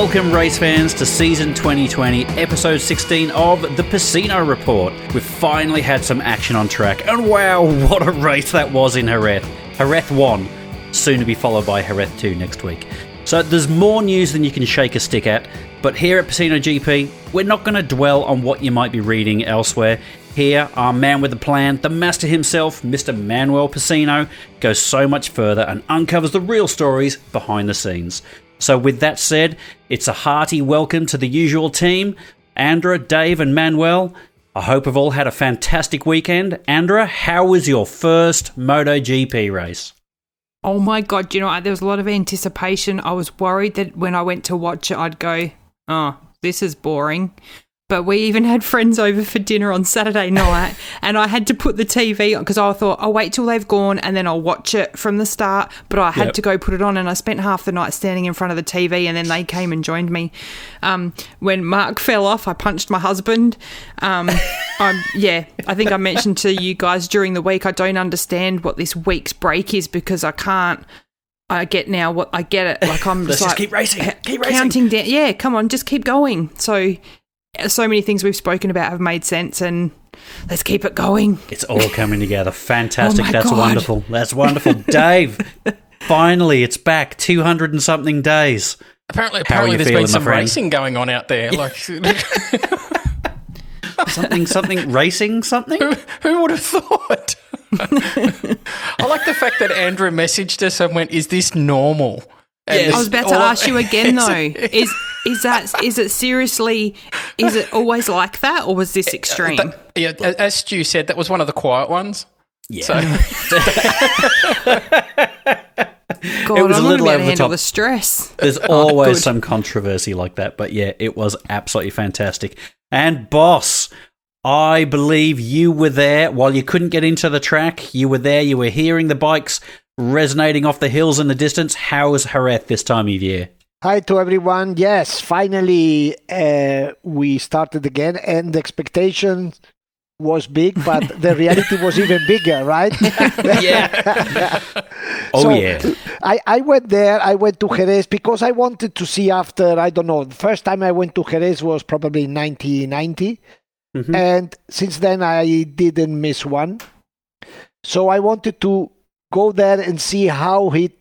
Welcome, race fans, to season 2020, episode 16 of the Pecino Report. We've finally had some action on track, and wow, what a race that was in Jerez. Jerez 1, soon to be followed by Jerez 2 next week. So there's more news than you can shake a stick at, but here at Pecino GP, we're not going to dwell on what you might be reading elsewhere. Here, our man with the plan, the master himself, Mr. Manuel Pecino, goes so much further and uncovers the real stories behind the scenes. So, with that said, it's a hearty welcome to the usual team Andra, Dave, and Manuel. I hope you've all had a fantastic weekend. Andra, how was your first MotoGP race? Oh my god! You know there was a lot of anticipation. I was worried that when I went to watch it, I'd go, "Oh, this is boring." But we even had friends over for dinner on Saturday night, and I had to put the TV on because I thought I'll wait till they've gone and then I'll watch it from the start. But I had Yep. to go put it on, and I spent half the night standing in front of the TV, and then they came and joined me. Um, when Marc fell off, I punched my husband. Um, I'm, yeah, I think I mentioned to you guys during the week I don't understand what this week's break is because I can't. I get now what I get it. Like I'm just just like keep racing. Keep racing. counting down. Yeah, come on, just keep going. So, so many things we've spoken about have made sense, and let's keep it going. It's all coming together. Fantastic. Oh That's God. wonderful. That's wonderful. Dave, finally, it's back. 200 and something days. Apparently, How are apparently you there's feeling, been some racing going on out there. Like, Something, something, racing, something? who would have thought? I like the fact that Andra messaged us and went, "Is this normal?" And Yes. I was about to ask you again though. Is is that is it seriously? Is it always like that, or was this extreme? That- yeah, as Stu said, that was one of the quiet ones. Yeah. So God, it was I'm a not little about over to the handle top. the stress. There's oh, always good. some controversy like that, but yeah, it was absolutely fantastic. And boss, I believe you were there while you couldn't get into the track. You were there. You were hearing the bikes resonating off the hills in the distance. How is Jerez this time of year? Hi to everyone. Yes, finally uh, we started again, and the expectation was big, but the reality was even bigger, right? Yeah. oh So, yeah. I, I went there, I went to Jerez because I wanted to see after, I don't know, the first time I went to Jerez was probably in 1990. Mhm. And since then I didn't miss one. So I wanted to go there and see how it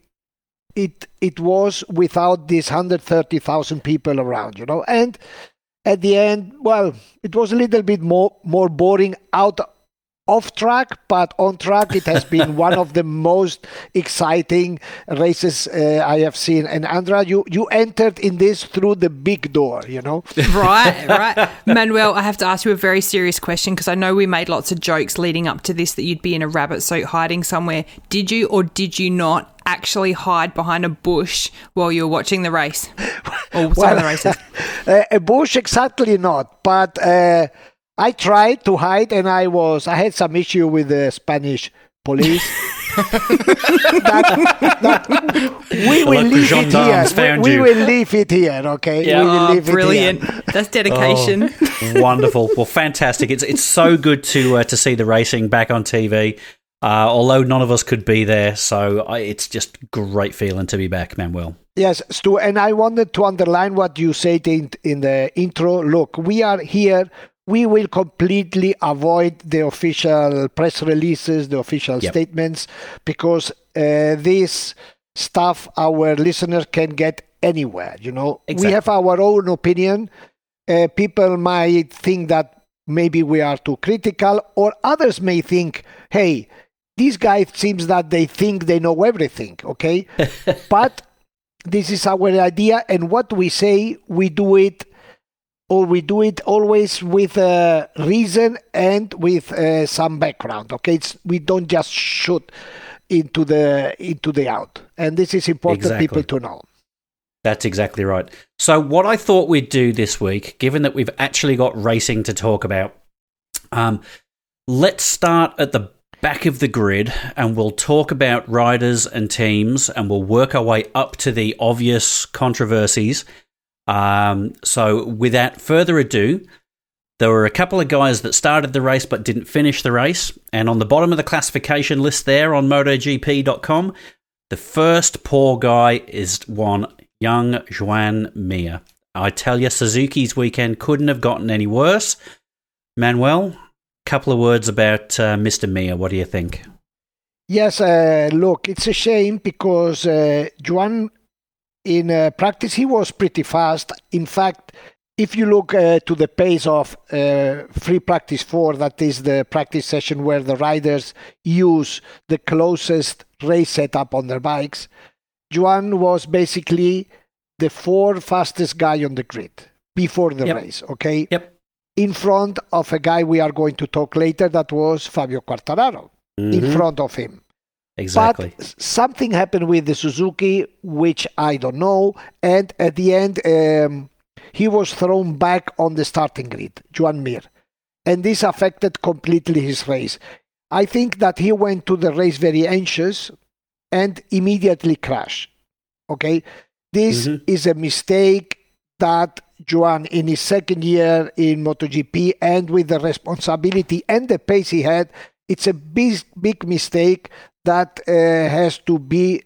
it it was without these 130,000 people around, you know. And at the end, well, it was a little bit more more boring out off track, but on track, it has been one of the most exciting races uh, I have seen. And Andra, you you entered in this through the big door, you know. right, right. Manuel, I have to ask you a very serious question because I know we made lots of jokes leading up to this that you'd be in a rabbit suit hiding somewhere. Did you or did you not actually hide behind a bush while you were watching the race? Or some of the races? uh, a bush, exactly not. But uh, I tried to hide, and I was I had some issue with the Spanish police. that, that- we will local leave it here. we, we will leave it here. Okay, Yeah. we will Oh, leave it brilliant. here. That's dedication. Oh, wonderful. Well, fantastic. It's it's so good to uh, to see the racing back on TV. Uh, although none of us could be there, so I, it's just great feeling to be back, Manuel. Yes, Stu, and I wanted to underline what you said in, in the intro. Look, we are here. We will completely avoid the official press releases, the official Yep. statements, because uh, this stuff our listeners can get anywhere. You know, Exactly. we have our own opinion. Uh, people might think that maybe we are too critical, or others may think, hey, these guys seems that they think they know everything. Okay, but this is our idea and what we say we do it or we do it always with a reason and with uh, some background okay it's, we don't just shoot into the into the out and this is important Exactly. people to know That's exactly right. So, what I thought we'd do this week, given that we've actually got racing to talk about, um, let's start at the back of the grid and we'll talk about riders and teams and we'll work our way up to the obvious controversies. Um, so, without further ado, there were a couple of guys that started the race but didn't finish the race. And on the bottom of the classification list there on MotoGP.com, the first poor guy is one young Joan Mir. I tell you, Suzuki's weekend couldn't have gotten any worse. Manuel, a couple of words about uh, Mr. Mir. What do you think? Yes, uh, look, it's a shame because uh, Joan in uh, practice he was pretty fast. In fact, if you look uh, to the pace of uh, free practice four, that is the practice session where the riders use the closest race setup on their bikes, Joan was basically the fourth fastest guy on the grid before the Yep. race. Okay. Yep. In front of a guy we are going to talk later, that was Fabio Quartararo. In Mhm. front of him. Exactly. But something happened with the Suzuki, which I don't know. And at the end, um, he was thrown back on the starting grid, Joan Mir. And this affected completely his race. I think that he went to the race very anxious and immediately crashed. Okay? This Mhm. is a mistake that Joan, in his second year in MotoGP and with the responsibility and the pace he had, it's a big, big mistake that uh, has to be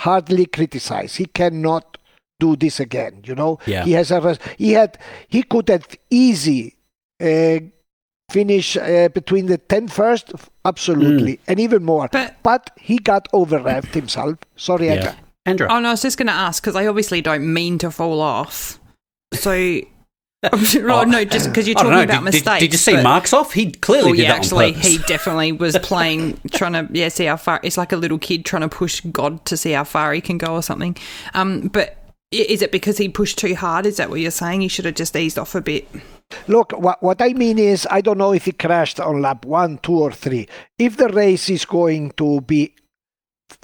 hardly criticized. He cannot do this again. You know, Yeah. he has a res- he had he could have easy uh, finish uh, between the 10 first, absolutely, and even more. But- but he got over revved himself. Sorry, yeah. Edgar. Andra. Oh no, I was just going to ask because I obviously don't mean to fall off. So, oh, no, just because you're talking know. about Did, did, mistakes. did you see but- marks off? He clearly Well, did yeah, that actually, purpose. he definitely was playing, trying to yeah see how far. It's like a little kid trying to push God to see how far he can go or something. Um, but is it because he pushed too hard? Is that what you're saying? He should have just eased off a bit. Look, what, what I mean is, I don't know if he crashed on lap one, two, or three. If the race is going to be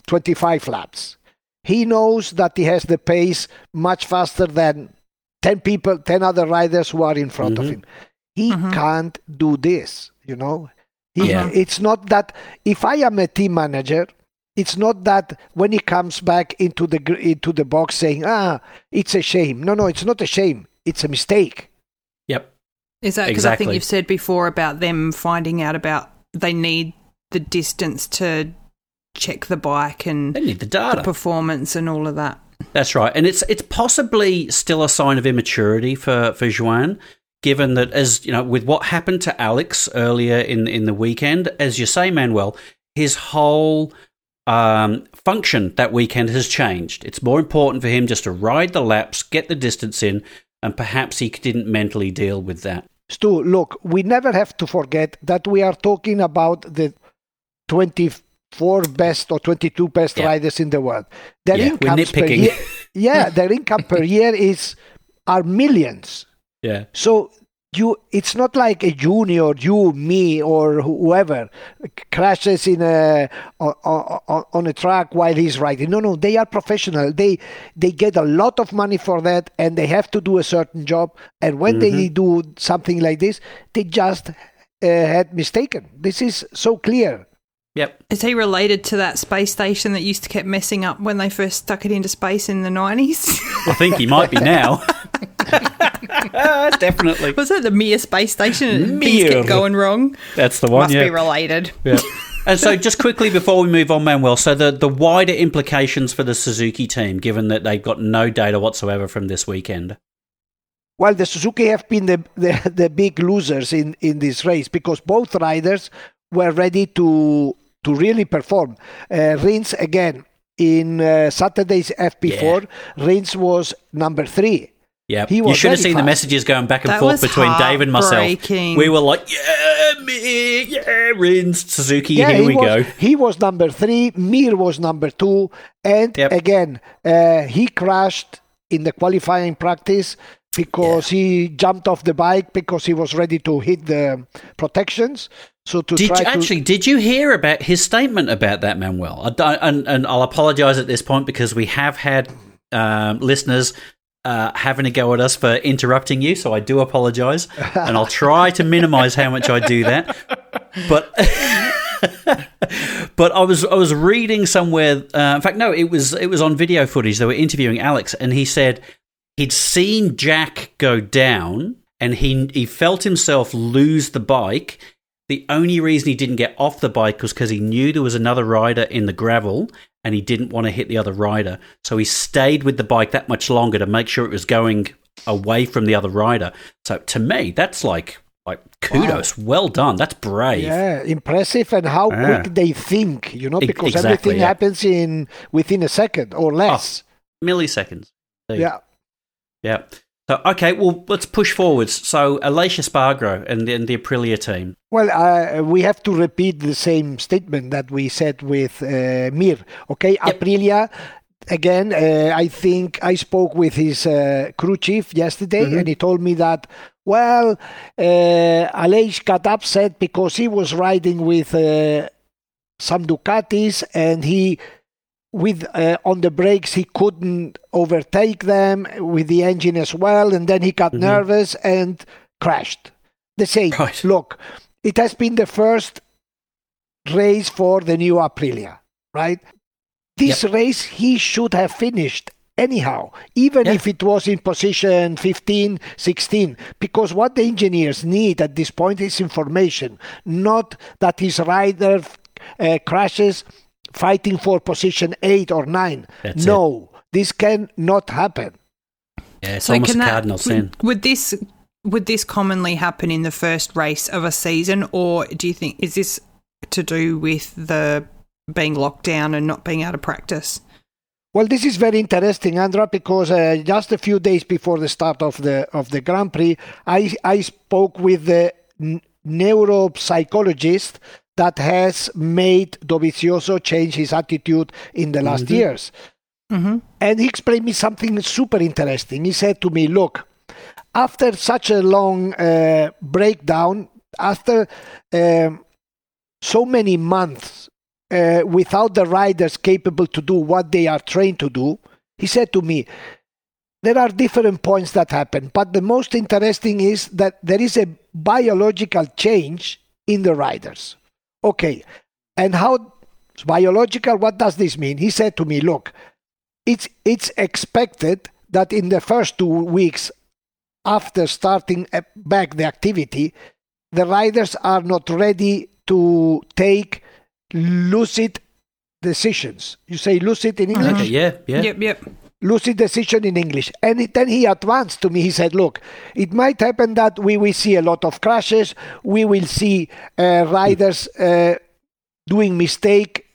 25 laps, he knows that he has the pace much faster than 10 people, 10 other riders who are in front of Mhm. him. He Mhm. can't do this, you know? He, Yeah. It's not that, if I am a team manager, it's not that when he comes back into the into the box saying, "Ah, it's a shame." No, no, it's not a shame. It's a mistake. Yep. Is that because I think you've said before about them finding out about they need the distance to check the bike and They need the data, the performance and all of that. That's right, and it's it's possibly still a sign of immaturity for for Joan, given that as you know, with what happened to Alex earlier in in the weekend, as you say, Manuel, his whole um, function that weekend has changed. It's more important for him just to ride the laps, get the distance in, and perhaps he didn't mentally deal with that. Stu, look, we never have to forget that we are talking about the 24 best or 22 best Yeah. riders in the world. Their Yeah, we're per year, yeah, their income per year is are millions. Yeah, So you, it's not like a junior, you, me, or whoever crashes in a on, on, on a track while he's riding. No, no, they are professional. They they get a lot of money for that, and they have to do a certain job. And when they do something like this, they just uh, had mistaken. This is so clear. Yep. Is he related to that space station that used to keep messing up when they first stuck it into space in the 90s? I think he might be now. Definitely, Was it the Mir space station and things Mir. kept going wrong? that's the one. Must yeah. be related. Yeah. And so, just quickly before we move on, Manuel, so the, the wider implications for the Suzuki team, given that they've got no data whatsoever from this weekend. Well, the Suzuki have been the, the, the big losers in, in this race because both riders were ready to to really perform. Uh, Rins again in uh, Saturday's FP4, Rins was number three. Yeah, He you was should have very seen the messages going back and That forth between Dave and myself. We were like, "Yeah, me, yeah, Rins, Suzuki, Yeah, here he we was, go." He was number three. Mir was number two, and Yep. again uh, he crashed in the qualifying practice because he jumped off the bike because he was ready to hit the protections. So to Did you actually? Did you hear about his statement about that, Manuel? I don't, and, and I'll apologise at this point because we have had um, listeners uh, having a go at us for interrupting you. So I do apologise, and I'll try to minimise how much I do that. But but I was I was reading somewhere. Uh, in fact, no, it was it was on video footage. They were interviewing Alex, and he said he'd seen Jack go down, and he he felt himself lose the bike. The only reason he didn't get off the bike was because he knew there was another rider in the gravel, and he didn't want to hit the other rider. So he stayed with the bike that much longer to make sure it was going away from the other rider. So to me, that's like like kudos, well done. That's brave. Yeah, impressive, and how Yeah. quick they think, you know, because exactly, everything yeah. happens in within a second or less. Oh, milliseconds. Indeed. yeah. Yeah. So okay, well let's push forwards. So Aleix Espargaro and, and the Aprilia team. Well, uh, we have to repeat the same statement that we said with uh, Mir. Okay, Aprilia. Again, uh, I think I spoke with his uh, crew chief yesterday, Mm-hmm. and he told me that. Well, uh, Aleix got upset because he was riding with uh, some Ducatis, and he, with uh, on the brakes, he couldn't overtake them with the engine as well, and then he got Mhm. nervous and crashed. The same. Right. Look, it has been the first race for the new Aprilia, right? This race he should have finished anyhow, even Yeah. if it was in position 15, 16, because what the engineers need at this point is information, not that his rider uh, crashes fighting for position 8 or 9. That's no, this cannot happen. Yeah, it's So almost a can that cardinal sin. would, would this would this commonly happen in the first race of a season, or do you think is this to do with the being locked down and not being able to practice? Well, this is very interesting, Andra, because uh, just a few days before the start of the of the Grand Prix, I I spoke with the n- neuropsychologist that has made Dovizioso change his attitude in the last years, Mm-hmm. and he explained me something super interesting. He said to me, "Look, after such a long uh, breakdown, after um, so many months uh, without the riders capable to do what they are trained to do, he said to me, there are different points that happen, but the most interesting is that there is a biological change in the riders. Okay, and how biological? What does this mean? He said to me, look, it's it's expected that in the first two weeks after starting uh, back the activity, the riders are not ready to take lucid decisions. You say lucid in English? Okay, yeah, yeah. Yep, yep. Lucid decision in English. And it- then he advanced to me. He said, Look, it might happen that we will see a lot of crashes. We will see uh, riders uh, doing mistake.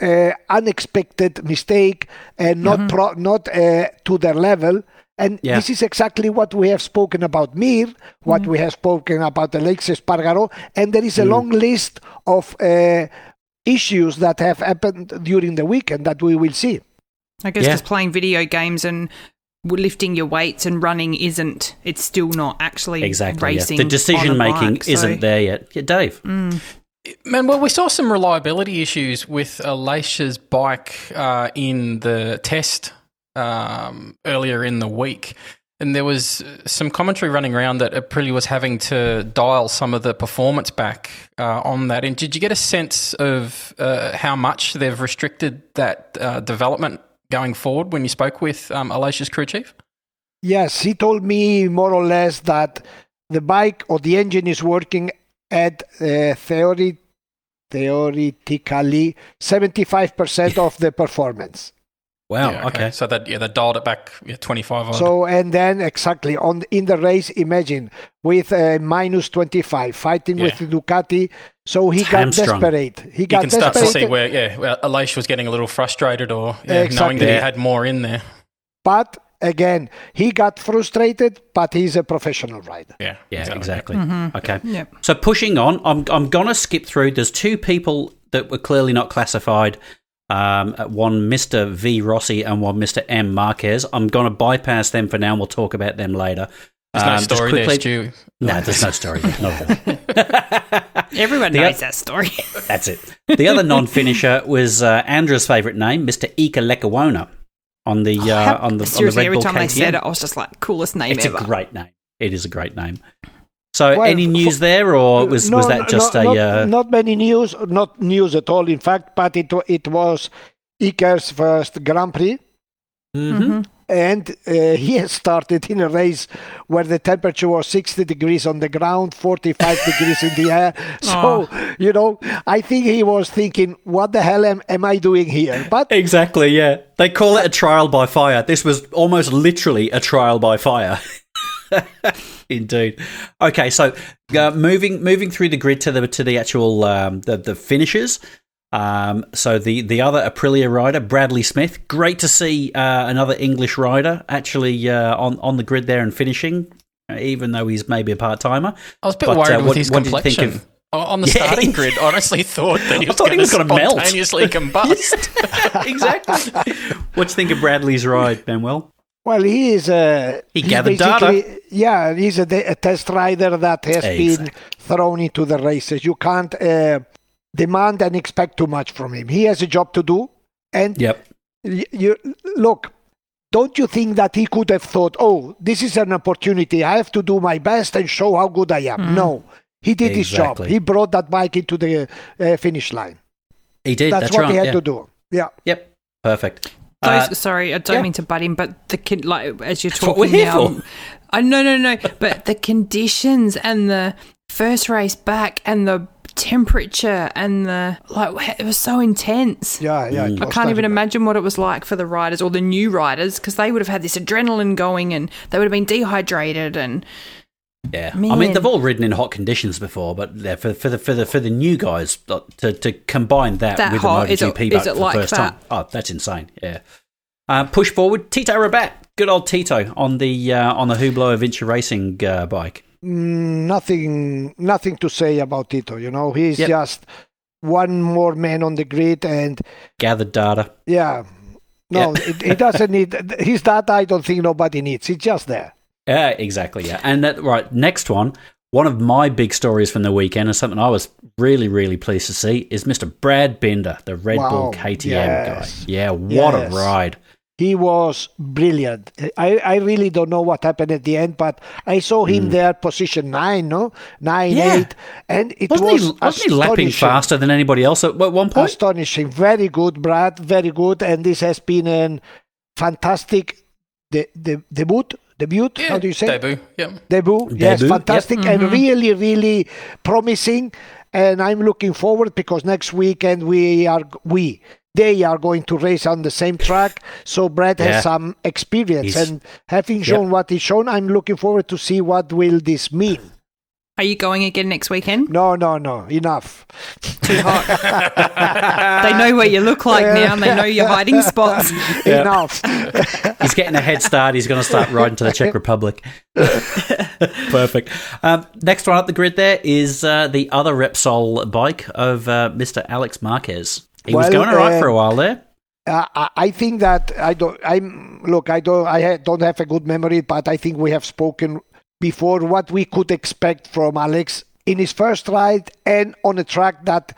Uh, unexpected mistake and not pro- not uh, to their level and Yeah. this is exactly what we have spoken about Mir, what we have spoken about Aleix Espargaro, and there is a long list of uh, issues that have happened during the weekend that we will see. I guess Yeah. because playing video games and lifting your weights and running isn't. It's still not actually Exactly. yeah. racing. The on a decision making bike, so- isn't there yet. Yeah, Dave. Man, well, we saw some reliability issues with Aleix's bike uh, in the test um, earlier in the week. And there was some commentary running around that Aprilia was having to dial some of the performance back uh, on that. And did you get a sense of uh, how much they've restricted that uh, development going forward when you spoke with um, Aleix's crew chief? Yes, he told me more or less that the bike or the engine is working at uh, theory, theoretically 75% of the performance. Wow. Yeah, okay. So that yeah, they dialed it back yeah, 25 odd. So and then exactly on in the race, imagine with uh, minus 25 fighting with Yeah. the Ducati. So he It's got hamstrung. desperate. He you got can start to desperate. see where, yeah, where Aleix was getting a little frustrated or yeah, knowing that he had more in there. But again, he got frustrated. But he's a professional rider. Yeah, Yeah, exactly. Mm-hmm. Okay. Yep. So pushing on, I'm I'm gonna skip through. There's two people that were clearly not classified. Um, one Mr. V Rossi and one Mr. M Marquez. I'm gonna bypass them for now, and we'll talk about them later. There's Um, no just story quickly- there, Stu. No, there's no story. there, Not at all. Everyone The knows oth- that story. That's it. The other non-finisher was uh, Andra's favourite name, Mr. Iker Lecuona, on the uh, on the on the Seriously, every Bull time they KTM. said it, I was just like, coolest name It's ever. a great name. It is a great name. So, Well, any news there, or was No, was that just no, a? not, uh, not many news, not news at all. In fact, but it it was Iker's first Grand Prix. mhm. And uh, he started in a race where the temperature was 60 degrees on the ground, 45 degrees in the air. So, you know, I think he was thinking, what the hell am, am I doing here? But Exactly, yeah. They call it a trial by fire. This was almost literally a trial by fire. Indeed. Okay, so uh, moving moving through the grid to the to the actual um, the the finishes. Um, so the the other Aprilia rider, Bradley Smith, great to see uh, another English rider actually uh, on on the grid there and finishing, uh, even though he's maybe a part timer. I was a bit But, worried uh, with what- his what did you think complexion. of- On the Yeah. starting grid, I honestly thought that he I was thought he going was to gonna melt. spontaneously combust. exactly. what do you think of Bradley's ride, Manuel? Well, he is a. He gathered data. Yeah, he's a, a test rider that has been thrown into the races. You can't uh, demand and expect too much from him. He has a job to do, and Yep. y- you look. Don't you think that he could have thought, "Oh, this is an opportunity. I have to do my best and show how good I am"? No, he did his job. He brought that bike into the uh, finish line. He did. That's, That's, what right. he had yeah. to do. Yeah. Yep. Perfect. Those, Uh, sorry, I don't yeah. mean to butt in, but the kid, like as you're what talking we're here now, for. I no, no, no, but the conditions and the first race back and the temperature and the like, it was so intense. Yeah, yeah. it I can't even imagine what it was like for the riders or the new riders because they would have had this adrenaline going and they would have been dehydrated and Yeah, I mean they've all ridden in hot conditions before, but yeah, for for the for the for the new guys uh, to to combine that, That with hot, the is it- MotoGP is bike it for the first that? time, oh, that's insane. Yeah. Uh, push forward, Tito Rabat, good old Tito on the uh, on the Hublot Avintia Racing uh, bike. Nothing nothing to say about Tito. You know, he's Yep. just one more man on the grid, and Gathered data. yeah, no, it, he doesn't need his data. I don't think nobody needs. It's just there. Yeah, exactly. Yeah, and that right next one. One of my big stories from the weekend, and something I was really, really pleased to see, is Mr. Brad Binder, the Red Bull KTM yes. guy. Yeah, what Yes. a ride! He was brilliant. I, I really don't know what happened at the end, but I saw him there, position nine, no, nine, Mm. Yeah. eight, and it Wasn't, was he, wasn't he lapping faster than anybody else at at one point? Astonishing. Very good, Brad. Very good. And this has been a fantastic de- de- debut. Debut? Yeah, How do you say? Debut. Yeah. Debut. Yes, Debut, fantastic yep. and really, really promising. And I'm looking forward because next weekend we are we they are going to race on the same track. So Brad Yeah. has some experience, He's- and having shown what he's shown, I'm looking forward to see what will this mean. are you going again next weekend? No, no, no, enough. Too hot. they know what you look like now and they know your hiding spots. Enough. He's getting a head start. He's going to start riding to the Czech Republic. Perfect. Um, next one up the grid there is uh, the other Repsol bike of uh, Mr. Alex Marquez. He was Well, going all right uh, for a while there. Uh, I think that I don't. I'm look. I don't. I don't have a good memory, but I think we have spoken before what we could expect from Alex in his first ride and on a track that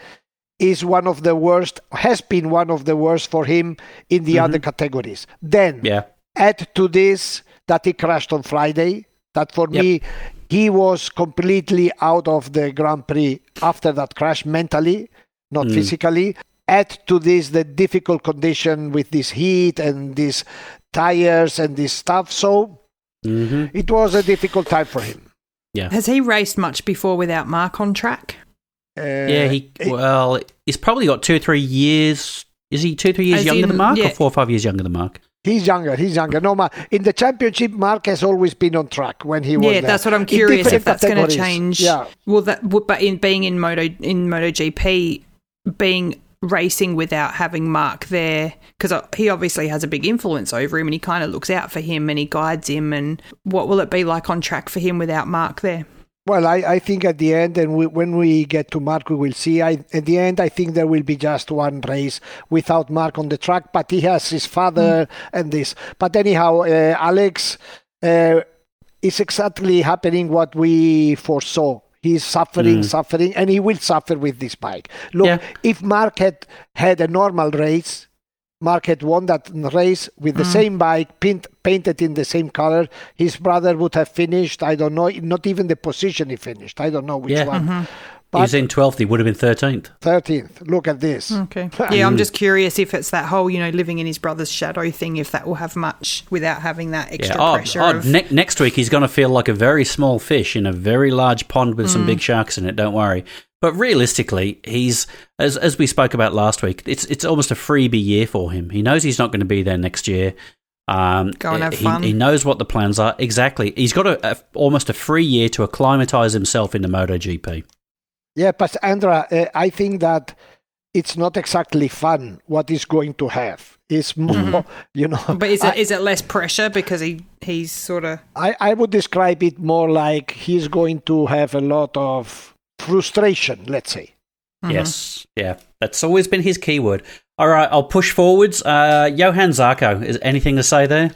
is one of the worst. Has been one of the worst for him in the other categories. Then Yeah. add to this that he crashed on Friday. That for Yep. me, he was completely out of the Grand Prix after that crash mentally, not Mm. physically. Add to this the difficult condition with this heat and these tires and this stuff. So hmm it was a difficult time for him. Yeah. Has he raced much before without Marc on track? Uh, Yeah, he, well, he's probably got two or three years. Is he two or three years younger in- than Marc yeah. or four or five years younger than Marc? He's younger. He's younger. No, Ma- in the championship, Marc has always been on track when he was Yeah, there. that's what I'm curious if that's going to change. Yeah. Well, that would- but in being in Moto in MotoGP, being racing without having Marc there because he obviously has a big influence over him and he kind of looks out for him and he guides him. And what will it be like on track for him without Marc there? Well, I, I think at the end, and we, when we get to Marc, we will see. I, at the end, I think there will be just one race without Marc on the track, but he has his father and this. But anyhow, uh, Alex, uh, is exactly happening what we foresaw. He's suffering, mm. suffering, and he will suffer with this bike. Look, Yeah. if Marc had had a normal race, Marc had won that race with the mm. same bike, paint, painted in the same color. His brother would have finished. I don't know, not even the position he finished. I don't know which Yeah. one. he was in 12th, he would have been 13th. 13th. Look at this. Okay. Yeah, I'm just curious if it's that whole, you know, living in his brother's shadow thing, if that will have much without having that extra Yeah. Oh, pressure. oh, of, ne- next week he's going to feel like a very small fish in a very large pond with Mm. some big sharks in it. Don't worry. But realistically, he's as as we spoke about last week. It's it's almost a freebie year for him. He knows he's not going to be there next year. Um, Go and have he, fun. he knows what the plans are exactly. He's got a, a almost a free year to acclimatise himself into MotoGP. Yeah, but Andra, uh, I think that it's not exactly fun what he's going to have. It's more, you know. but is I, it is it less pressure because he he's sort of I, I would describe it more like he's going to have a lot of frustration, let's say. Yes, yeah, that's always been his keyword. All right, I'll push forwards. Uh, Johan Zarco, is anything to say there?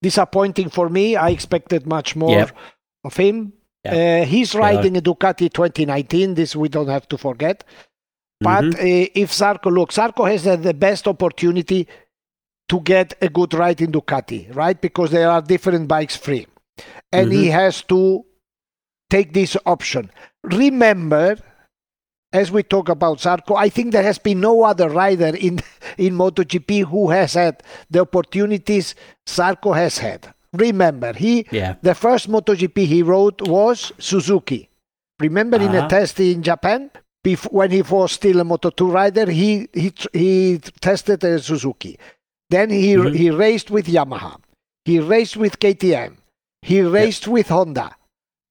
Disappointing for me. I expected much more Yep. of him. Yep. Uh, he's riding a Ducati 2019. This we don't have to forget. But Mhm. uh, if Zarco, look, Zarco has the best opportunity to get a good ride in Ducati, right? Because there are different bikes free. And he has to take this option. Remember, as we talk about Zarco, I think there has been no other rider in, in MotoGP who has had the opportunities Zarco has had. Remember, he Yeah. the first MotoGP he rode was Suzuki. Remember in a Uh-huh. test in Japan, bef- when he was still a Moto2 rider, he he he tested a Suzuki. Then he Mhm. he raced with Yamaha. He raced with KTM. He raced with Honda.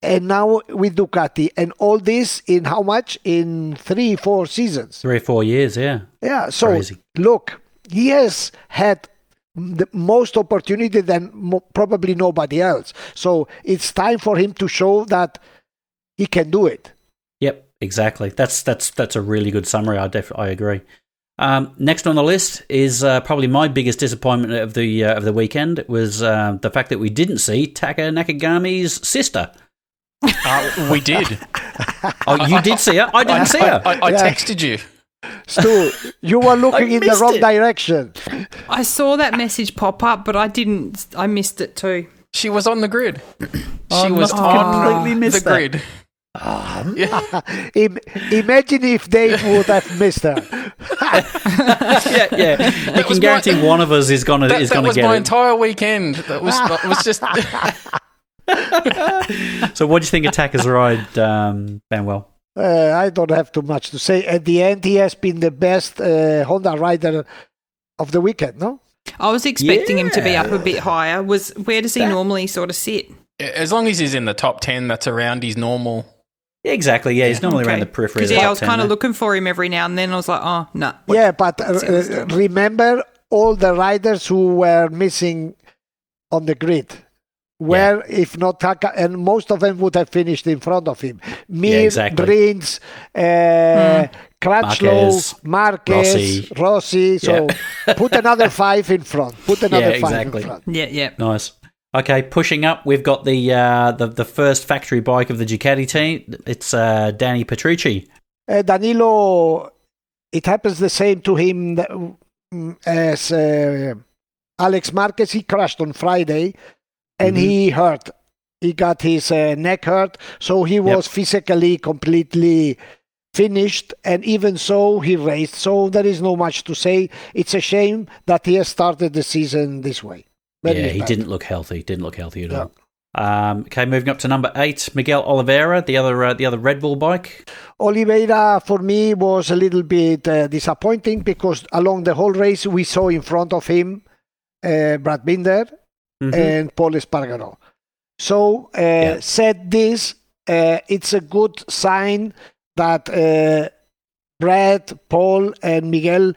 And now with Ducati. And all this in how much? In three, four seasons. Three four years, yeah. Yeah. So Crazy. look, he has had the most opportunity than mo- probably nobody else. So it's time for him to show that he can do it. Yep, exactly. That's that's that's a really good summary. I def- I agree. Um, next on the list is uh, probably my biggest disappointment of the uh, of the weekend. It was uh, the fact that we didn't see Taka Nakagami's sister. Uh, we did. Oh, you did see her. I didn't see her. I, I Yeah. texted you. Stu, you were looking in the wrong it. direction. I saw that message pop up, but I didn't. I missed it too. She was on the grid. Oh, She was must on completely the missed that. grid. Im- imagine if Dave would have missed her. yeah, yeah. You was can my- guarantee one of us is gonna That, is that gonna get it. That was get my it. entire weekend. That was that was just. so, what do you think of Taka's ride, um, Manuel? Uh, I don't have too much to say. At the end, he has been the best uh, Honda rider of the weekend, no? I was expecting him to be up a bit higher. Was where does he normally sort of sit? as long as he's in the top ten, that's around his normal. Yeah, exactly. Yeah, he's normally around the periphery. Because yeah, I was kind of looking for him every now and then. I was like, oh no. yeah, but uh, What's the other uh, stuff? remember all the riders who were missing on the grid. Where, if not Taka, and most of them would have finished in front of him. Mir, exactly. Rins, uh, Crutchlow, Marquez, Marquez, Rossi. So put another five in front. Put another Yeah, five exactly. in front. Yeah, yeah. Nice. Okay, pushing up, we've got the uh, the the first factory bike of the Ducati team. It's uh, Danny Petrucci. Uh, Danilo, it happens the same to him that, mm, as uh, Alex Marquez. He crashed on Friday and Mhm. he hurt. He got his uh, neck hurt, so he was physically completely finished. And even so, he raced. So there is no much to say. It's a shame that he has started the season this way. Very yeah, he bad. didn't look healthy. Didn't look healthy at No. all. Um, okay, moving up to number eight, Miguel Oliveira, the other uh, the other Red Bull bike. Oliveira for me was a little bit uh, disappointing because along the whole race we saw in front of him uh, Brad Binder Mhm. and Pol Espargaro. So uh, Yeah. said this, uh, it's a good sign that uh, Brad, Pol, and Miguel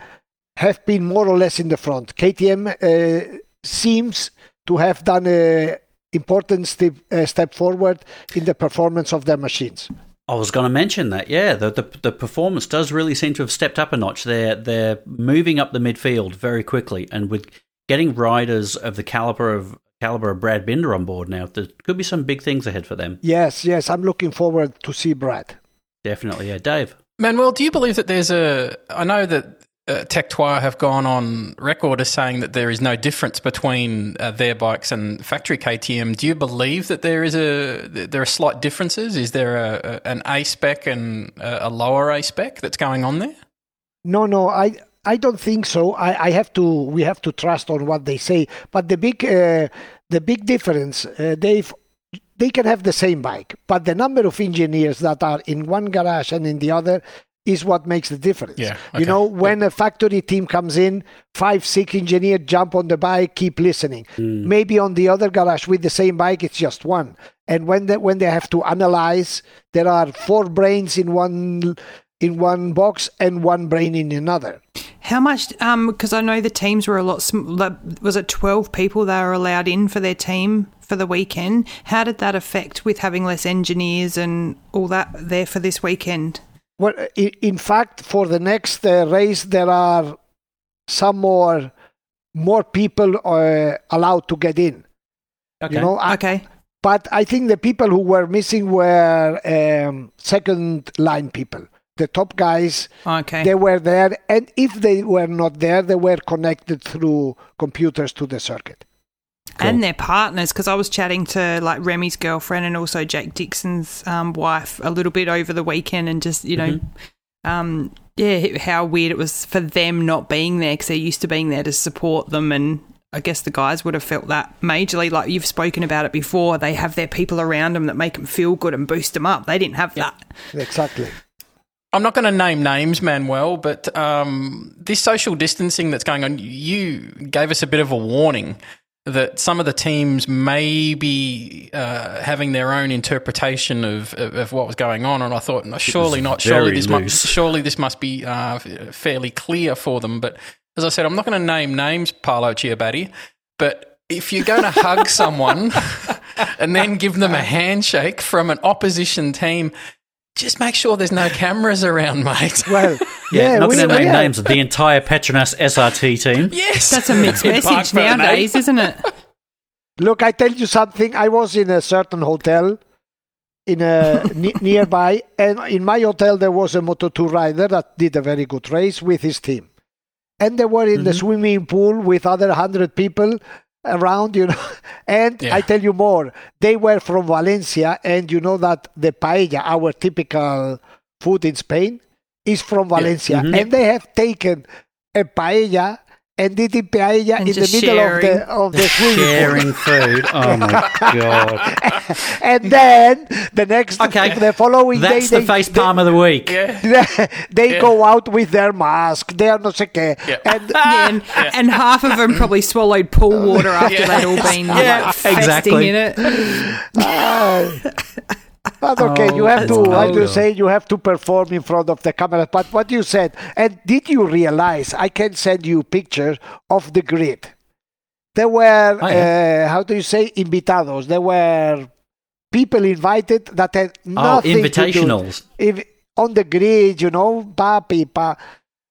have been more or less in the front. KTM uh, seems to have done an important step, uh, step forward in the performance of their machines. I was going to mention that. Yeah, the, the the performance does really seem to have stepped up a notch. They're they're moving up the midfield very quickly, and with getting riders of the caliber of caliber of Brad Binder on board now, there could be some big things ahead for them. Yes, yes, I'm looking forward to see Brad. Definitely, yeah. Dave. Manuel, do you believe that there's a? I know that uh, Tech3 have gone on record as saying that there is no difference between uh, their bikes and factory KTM. Do you believe that there is a there are slight differences? Is there a, a an A spec and a, a lower A spec that's going on there? No, no, I I don't think so. I, I have to. We have to trust on what they say. But the big uh, the big difference, uh, Dave, they can have the same bike, but the number of engineers that are in one garage and in the other is what makes the difference. Yeah, okay. You know, when a factory team comes in, five, six engineers jump on the bike, keep listening. Maybe on the other garage with the same bike, it's just one. And when they, when they have to analyze, there are four brains in one in one box and one brain in another. How much? Um, because I know the teams were a lot. Sm- was it twelve people they were allowed in for their team for the weekend? How did that affect with having less engineers and all that there for this weekend? Well, in fact, for the next uh, race, there are some more more people uh, allowed to get in. Okay. You know, I, Okay, but I think the people who were missing were um, second line people. The top guys, okay. they were there, and if they were not there, they were connected through computers to the circuit. and their partners because I was chatting to like Remy's girlfriend and also Jake Dixon's um, wife a little bit over the weekend and just you know um, yeah how weird it was for them not being there because they're used to being there to support them and I guess the guys would have felt that majorly like you've spoken about it before they have their people around them that make them feel good and boost them up they didn't have that Exactly. I'm not going to name names, Manuel, but um, this social distancing that's going on, you gave us a bit of a warning that some of the teams may be uh, having their own interpretation of, of, of what was going on, and I thought, no, surely not. Surely this surely this must be uh, fairly clear for them. But as I said, I'm not going to name names, Paolo Ciabatti, but if you're going to hug someone and then give them a handshake from an opposition team. Just make sure there's no cameras around, mate. Well, Yeah, yeah, not we, going to name names of the entire Petronas SRT team. yes, that's a mixed message Ferme. nowadays isn't it Look, I tell you something. I was in a certain hotel in a nearby, and in my hotel there was a Moto2 rider that did a very good race with his team, and they were in the mm-hmm. swimming pool with other hundred people around, you know. And Yeah. I tell you more, they were from Valencia, and you know that the paella, our typical food in Spain, is from Valencia, mm-hmm. and they have taken a paella. And eating paella And in the just middle of the of the swimming pool. Sharing food. Oh my god. and then the next Okay. the following That's day the face palm of the week. Yeah. they, they Yeah. go out with their mask they are no sé qué Yeah. and Yeah, and, and half of them probably swallowed pool water after Yeah. they'd all been Yeah, like, fasting exactly. in it. Oh. But okay you have to Oh, I do brutal. say you have to perform in front of the camera but what you said and did you realize I can send you pictures of the grid there were Oh, yeah. uh, how do you say invitados there were people invited that had Oh, nothing to do if on the grid, you know, papi, pa.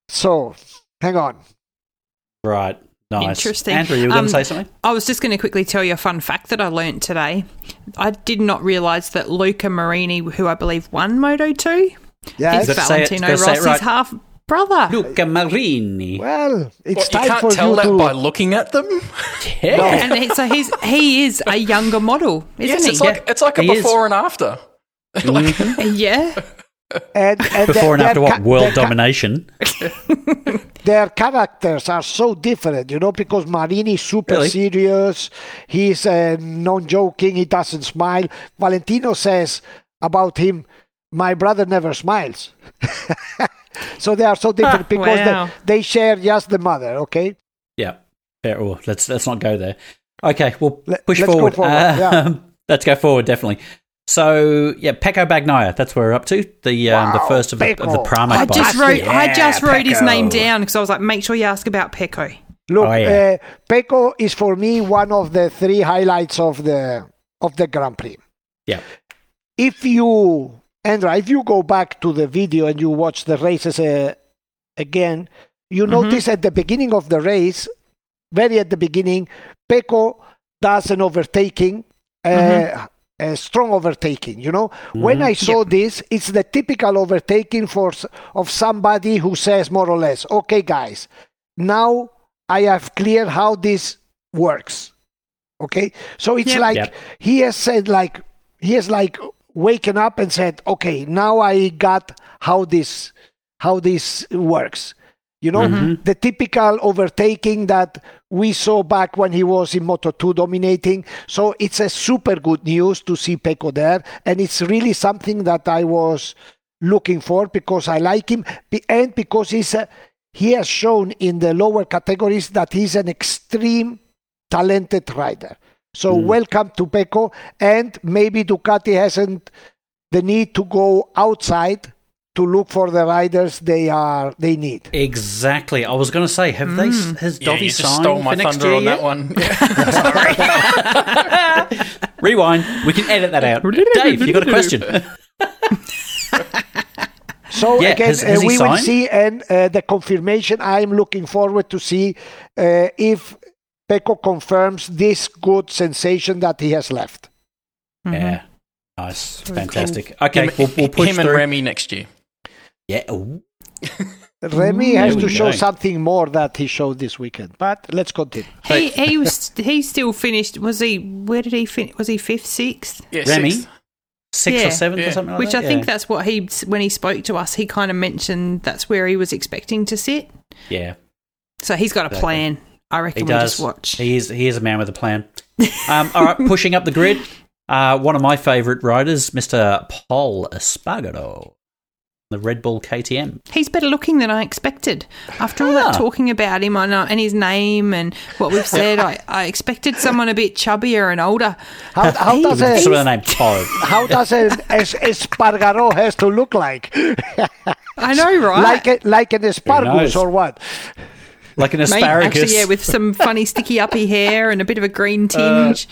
So, hang on. Right. Nice. Interesting. Andra, you were going Um, to say something? I was just going to quickly tell you a fun fact that I learnt today. I did not realise that Luca Marini, who I believe won Moto 2, Yeah. is Gotta say it- Valentino it Rossi's right. half brother. Luca Marini. Well, it's What, you time can't for tell you that to. by looking at them. Yeah. And he, so he's he is a younger model, isn't yes, he? it's like it's like a He is. before and after. Like, yeah. and, and Before and after what? ca- World their ca- domination. Their characters are so different, you know, because Marini is super Really? serious. He's uh, non-joking. He doesn't smile. Valentino says about him, "My brother never smiles." so they are so different Ah, because wow. they, they share just the mother. Okay. Yeah. Fair. Oh, let's let's not go there. Okay, we'll Let- push let's go forward. forward, yeah. Um, Let's go forward, definitely. So yeah, Pecco Bagnaia. That's where we're up to. The um, the first of the, of the Pecco. Pramac bikes. just wrote I just Yeah, wrote his name down because I was like, make sure you ask about Pecco. Look, Oh, yeah. uh, Pecco is for me one of the three highlights of the of the Grand Prix. Yeah. If you, Andra, if you go back to the video and you watch the races uh, again, you Mm-hmm. notice at the beginning of the race, very at the beginning, Pecco does an overtaking. Uh, Mm-hmm. A strong overtaking. You know, when mm-hmm. I saw this, it's the typical overtaking for of somebody who says more or less, "Okay, guys, now I have cleared how this works." Okay, so it's Yep. like Yep. he has said, like he has like waken up and said, "Okay, now I got how this how this works." You know, mm-hmm. the typical overtaking that we saw back when he was in Moto 2 dominating. So it's a super good news to see Pecco there. And it's really something that I was looking for because I like him and because he's a, he has shown in the lower categories that he's an extreme talented rider. So mm. welcome to Pecco. And maybe Ducati hasn't the need to go outside to look for the riders they are they need. Exactly. I was going to say, have they? s- Has Yeah, Dovi you signed stole my for next thunder year on yet? that one. Yeah. Rewind. We can edit that out. Dave, you got a question? So Yeah, again, has- has uh, he we will see, and uh, the confirmation. I'm looking forward to see uh, if Pecco confirms this good sensation that he has left. Yeah. Nice. Fantastic. Okay, him, we'll, we'll push him and. Remy next year. Yeah. Remy has to show go. something more that he showed this weekend. But let's continue. He he was he still finished. Was he? Where did he finish? Was he fifth, sixth? Yeah, Remy? sixth. Sixth Yeah. or seventh or something like Which that? I think Yeah. that's what he when he spoke to us. He kind of mentioned that's where he was expecting to sit. Yeah. So he's got a Exactly. plan. I He reckon we does. just watch. He is, he is a man with a plan. Um, all right, pushing up the grid. Uh, one of my favourite riders, Mr. Pol Espargaro, the Red Bull KTM. He's better looking than I expected. After all Ah. that talking about him I know, and his name and what we've said, I, I expected someone a bit chubbier and older. How, how He- does Some of a the name Todd. how does a, es- espargaro has to look like? I know, right? Like a, like an asparagus or what? Like an Mate, asparagus. Actually, yeah, with some funny sticky uppy hair and a bit of a green tinge.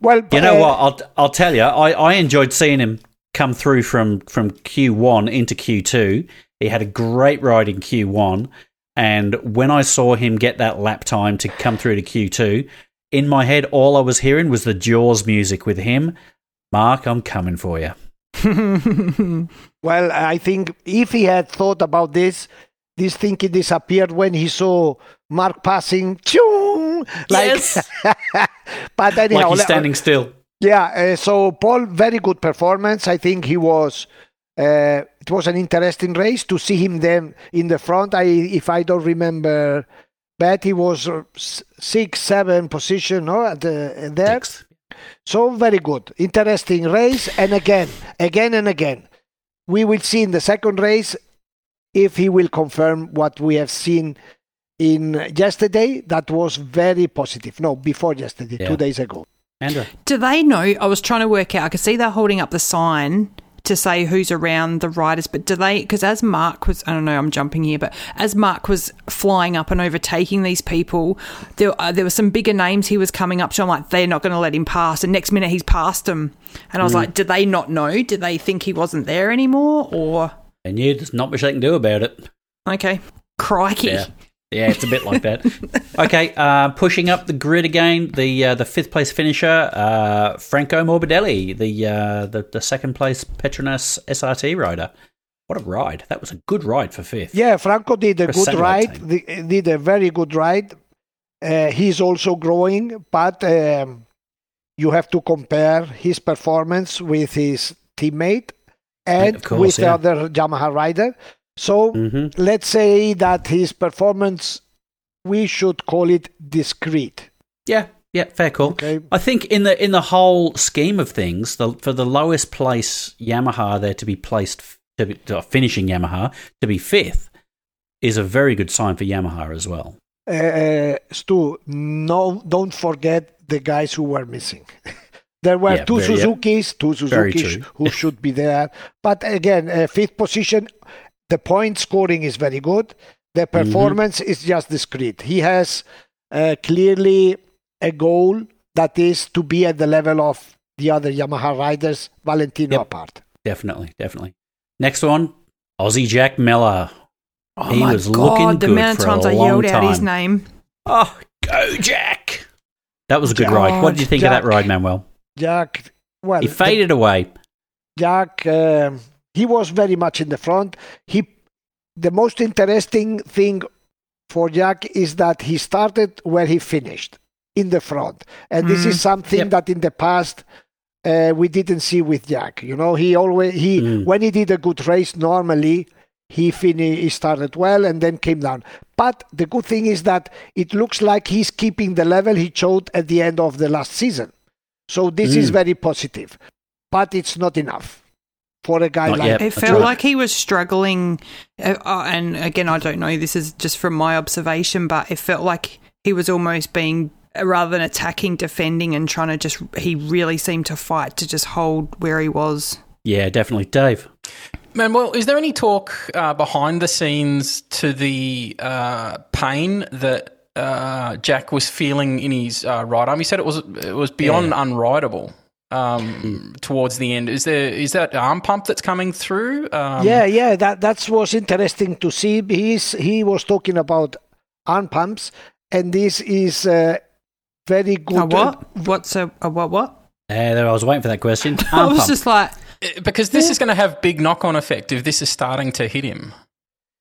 Well, You know uh, what? I'll I'll tell you. I, I enjoyed seeing him come through from from Q one into Q two. He had a great ride in Q one, and when I saw him get that lap time to come through to Q two, in my head, all I was hearing was the Jaws music with him. Marc, I'm coming for you. Well, I think if he had thought about this, this thinking disappeared when he saw Marc passing. Choo! Like, Yes. but anyhow, like he's standing still. Yeah. Uh, so Pol, very good performance. I think he was. Uh, it was an interesting race to see him then in the front. I, if I don't remember bad, he was uh, six, seven position, no, at the, there. Sixth. So very good, interesting race, and again, again and again, we will see in the second race if he will confirm what we have seen in yesterday. That was very positive. No, before yesterday, Yeah. two days ago. Andrew. Do they know? I was trying to work out. I could see they're holding up the sign to say who's around the riders, but do they? Because as Marc was, I don't know, I'm jumping here, but as Marc was flying up and overtaking these people, there uh, there were some bigger names he was coming up to. I'm like, they're not going to let him pass. And next minute he's passed them, and I was like, did they not know? Did they think he wasn't there anymore? Or they knew there's not much they can do about it. okay, crikey. Yeah. Yeah, it's a bit like that. Okay, uh, pushing up the grid again, the uh, the fifth place finisher, uh, Franco Morbidelli, the, uh, the the second place Petronas SRT rider. What a ride! That was a good ride for fifth. Yeah, Franco did a good ride. Did a very good ride. Uh, he's also growing, but um, you have to compare his performance with his teammate and course, with yeah. the other Yamaha rider. So hmm let's say that his performance, we should call it discreet. Yeah, yeah, fair call. Okay. I think in the in the whole scheme of things, the, for the lowest place Yamaha there to be placed to be, to finishing Yamaha to be fifth is a very good sign for Yamaha as well. Uh, Stu, no, don't forget the guys who were missing. there were Yeah, two very- yeah. Suzukis, two Suzukis who should be there. But again, uh, fifth position, the point scoring is very good. The Mm-hmm. performance is just discreet. He has uh, clearly a goal that is to be at the level of the other Yamaha riders, Valentino Yep. apart. Definitely, definitely. Next one, Aussie Jack Miller. Oh He my was god, looking the good amount of for a times I long yelled out his name. Oh, go Jack! That was a good Jack. ride. What did you think of that ride, Manuel? Jack, well, he faded away. Jack, um he was very much in the front. He, the most interesting thing for Jack is that he started where he finished in the front, and this is something Yep. that in the past uh, we didn't see with Jack. You know, he always he Mm. when he did a good race normally he finished he started well and then came down. But the good thing is that it looks like he's keeping the level he showed at the end of the last season. So this is Mm. very positive, but it's not enough for a guy Not like yet. It felt like he was struggling, uh, uh, and again, I don't know. This is just from my observation, but it felt like he was almost being uh, rather than attacking, defending, and trying to just. He really seemed to fight to just hold where he was. Yeah, definitely, Dave. Manuel, is there any talk uh, behind the scenes to the uh, pain that uh, Jack was feeling in his uh, right arm? He said it was it was beyond unrideable um, towards the end. Is there is that arm pump that's coming through? Um, yeah, yeah, that that was interesting to see. He's he was talking about arm pumps, and this is uh, very good. A what? What's a, a what? What? Uh, there, I was waiting for that question. I was pump. just like, because this is going to have big knock on effect if this is starting to hit him.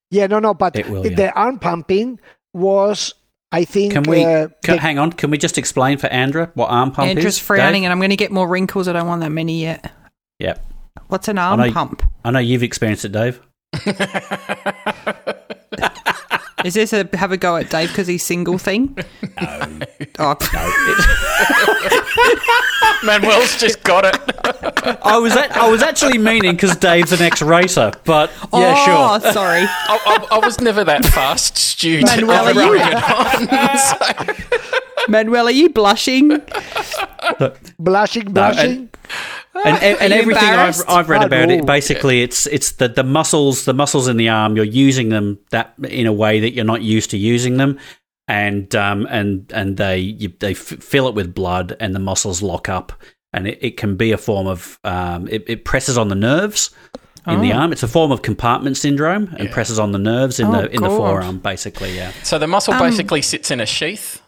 Yeah, no, no, but It will, the yeah. arm pumping was, I think, Can we uh, can, the- hang on? Can we just explain for Andra what arm pump Andrew's is? frowning, Dave? and I'm going to get more wrinkles. I don't want that many yet. Yep. What's an arm know- pump? I know you've experienced it, Dave. Is this a have a go at Dave because he's single thing? No. Oh, Manuel's just got it. I was at, I was actually meaning because Dave's an ex-racer, but yeah, oh, sure. sorry. I, I, I was never that fast, Stu. Manuel, are you- bring it on. Manuel, are you blushing? blushing, blushing. and, and, and everything I've. I've read Oh, about it, basically, it's it's the, the muscles, the muscles in the arm. You're using them that in a way that you're not used to using them, and um and and they you, they f- fill it with blood, and the muscles lock up, and it, it can be a form of um it, it presses on the nerves. In the Oh. arm, it's a form of compartment syndrome and presses on the nerves in Oh, the in the forearm, basically. Yeah, So the muscle Um, basically sits in a sheath.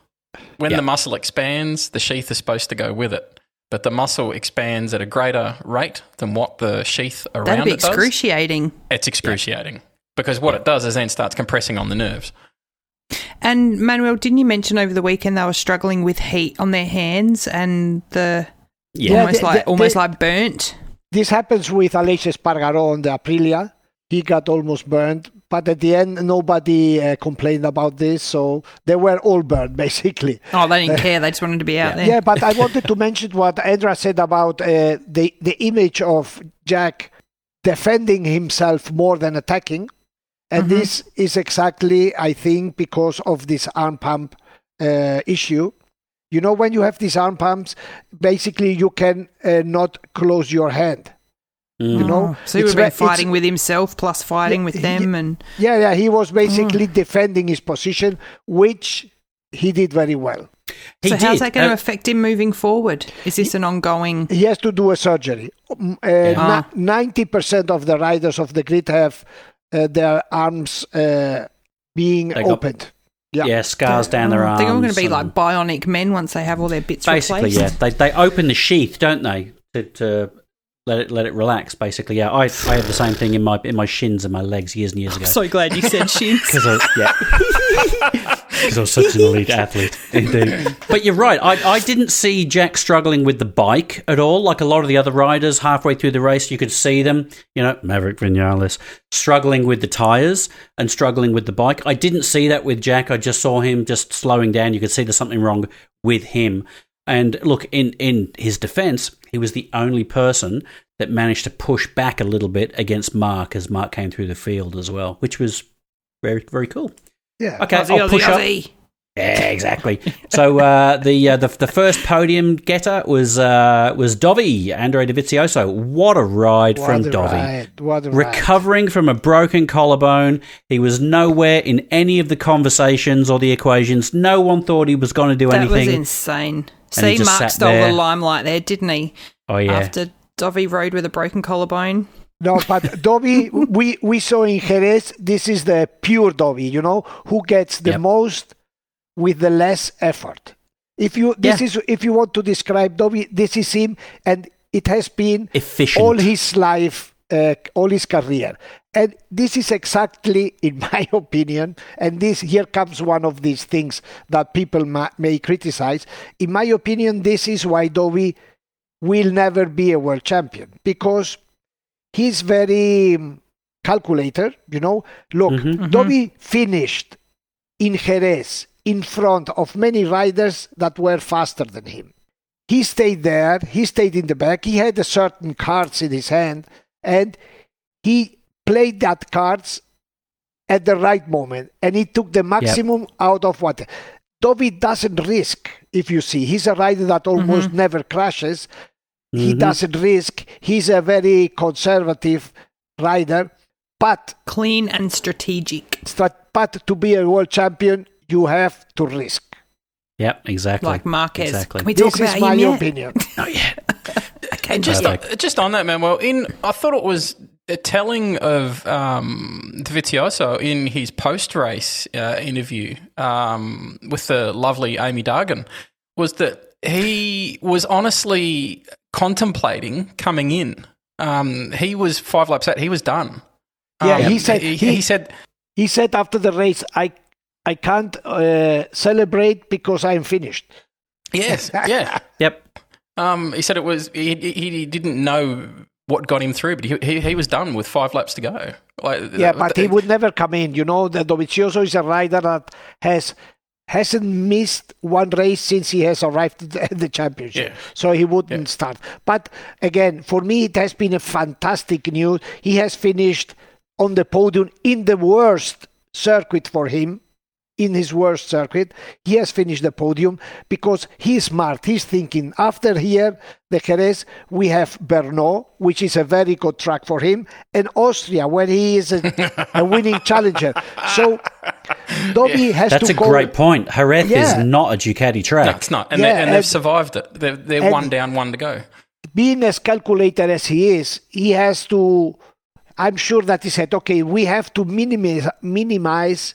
When Yeah. the muscle expands, the sheath is supposed to go with it. But the muscle expands at a greater rate than what the sheath around That'd be it does. excruciating. It's excruciating. Because what it does is then starts compressing on the nerves. And Manuel, didn't you mention over the weekend they were struggling with heat on their hands and the yeah. Yeah, almost the- like the- almost the- like burnt? This happens with Aleix Espargaró on the Aprilia. He got almost burned, but at the end, nobody uh, complained about this, so they were all burned basically. Oh, they didn't care. They just wanted to be out there. Yeah, but I wanted to mention what Andra said about uh, the the image of Jack defending himself more than attacking, and Mhm. this is exactly, I think, because of this arm pump uh, issue. You know, when you have these arm pumps, basically you can uh, not close your hand. Mm. you know, so he would it's have been ve- it's- fighting with himself plus fighting Yeah, with he- them, and Yeah, yeah, he was basically defending his position, which he did very well. He so how's that going to Uh, affect him moving forward? Is this an ongoing? He has to do a surgery. Um, uh, Ah. Ninety percent of the riders of the grid have uh, their arms uh, being They got- opened. Yeah. yeah, scars down their arms. They're all going to be like bionic men once they have all their bits basically replaced. yeah they, they open the sheath don't they to, to let it let it relax basically. Yeah i i had the same thing in my in my shins and my legs years and years ago. So glad you said shins. because I, yeah. Because I was such an elite athlete indeed. But you're right I, I didn't see Jack struggling with the bike at all like a lot of the other riders. Halfway through the race you could see them you know Maverick Vinales struggling with the tires and struggling with the bike. I didn't see that with Jack. I just saw him just slowing down. You could see there's something wrong with him and look, in, in his defense, he was the only person that managed to push back a little bit against Marc as Marc came through the field as well, which was very, very cool. Yeah. Okay, Aussie, I'll Aussie, push up. Aussie. Yeah, exactly. so uh, the, uh, the the first podium getter was uh, was Dovi Andre Dovizioso. What a ride What from a Dovi! ride, What a ride. Recovering from a broken collarbone, he was nowhere in any of the conversations or the equations. No one thought he was going to do anything. That was insane. And he See, just Marc sat stole there. the limelight there, didn't he? oh yeah, After Dovi rode with a broken collarbone. No, but Dovi, we, we saw in Jerez, this is the pure Dovi, you know, who gets the Yep. most with the less effort. If you this Yeah. is if you want to describe Dovi, this is him, and it has been Efficient. all his life, uh, all his career. And this is exactly, in my opinion, and this here comes one of these things that people ma- may criticize. In my opinion, this is why Dovi will never be a world champion because he's very um, calculator. You know, look, Dovi finished in Jerez in front of many riders that were faster than him. He stayed there. He stayed in the back. He had a certain cards in his hand, and he played that cards at the right moment, and he took the maximum out of what. Dovi doesn't risk. If you see, he's a rider that almost never crashes. He doesn't risk. He's a very conservative rider, but Clean and strategic. strat- but to be a world champion, you have to risk. Yep, exactly. Like Marquez. Exactly. Can we talk This about is my him opinion. Not yet. Okay, Just, Perfect. just on that, Manuel, in I thought it was uh, telling of um, Dovizioso in his post race uh, interview um, with the lovely Amy Dargan was that he was honestly contemplating coming in. Um, he was five laps out. He was done. Yeah, Um, he said- he, he- he said He said after the race, "I, I can't uh, celebrate because I'm finished." yes, yeah. Yep. Um, he said it was he, he, he didn't know what got him through, but he, he he was done with five laps to go. Like Yeah, but he would never come in. You know, the Dovizioso is a rider that has hasn't missed one race since he has arrived at the- championship. Yeah. So he wouldn't start. But again, for me, it has been a fantastic news. He has finished on the podium in the worst circuit for him. In his worst circuit, he has finished the podium because he's smart. He's thinking after here, the Jerez, we have Brno, which is a very good track for him, and Austria, where he is a, a winning challenger. So Dovi has to That's to a go. great point. Jerez Yeah. is not a Ducati track. No, it's not, and, Yeah, they, and they've and- survived it. They're, they're one down, one to go. being as calculated as he is, he has to. I'm sure that he said, okay, we have to minimize minimize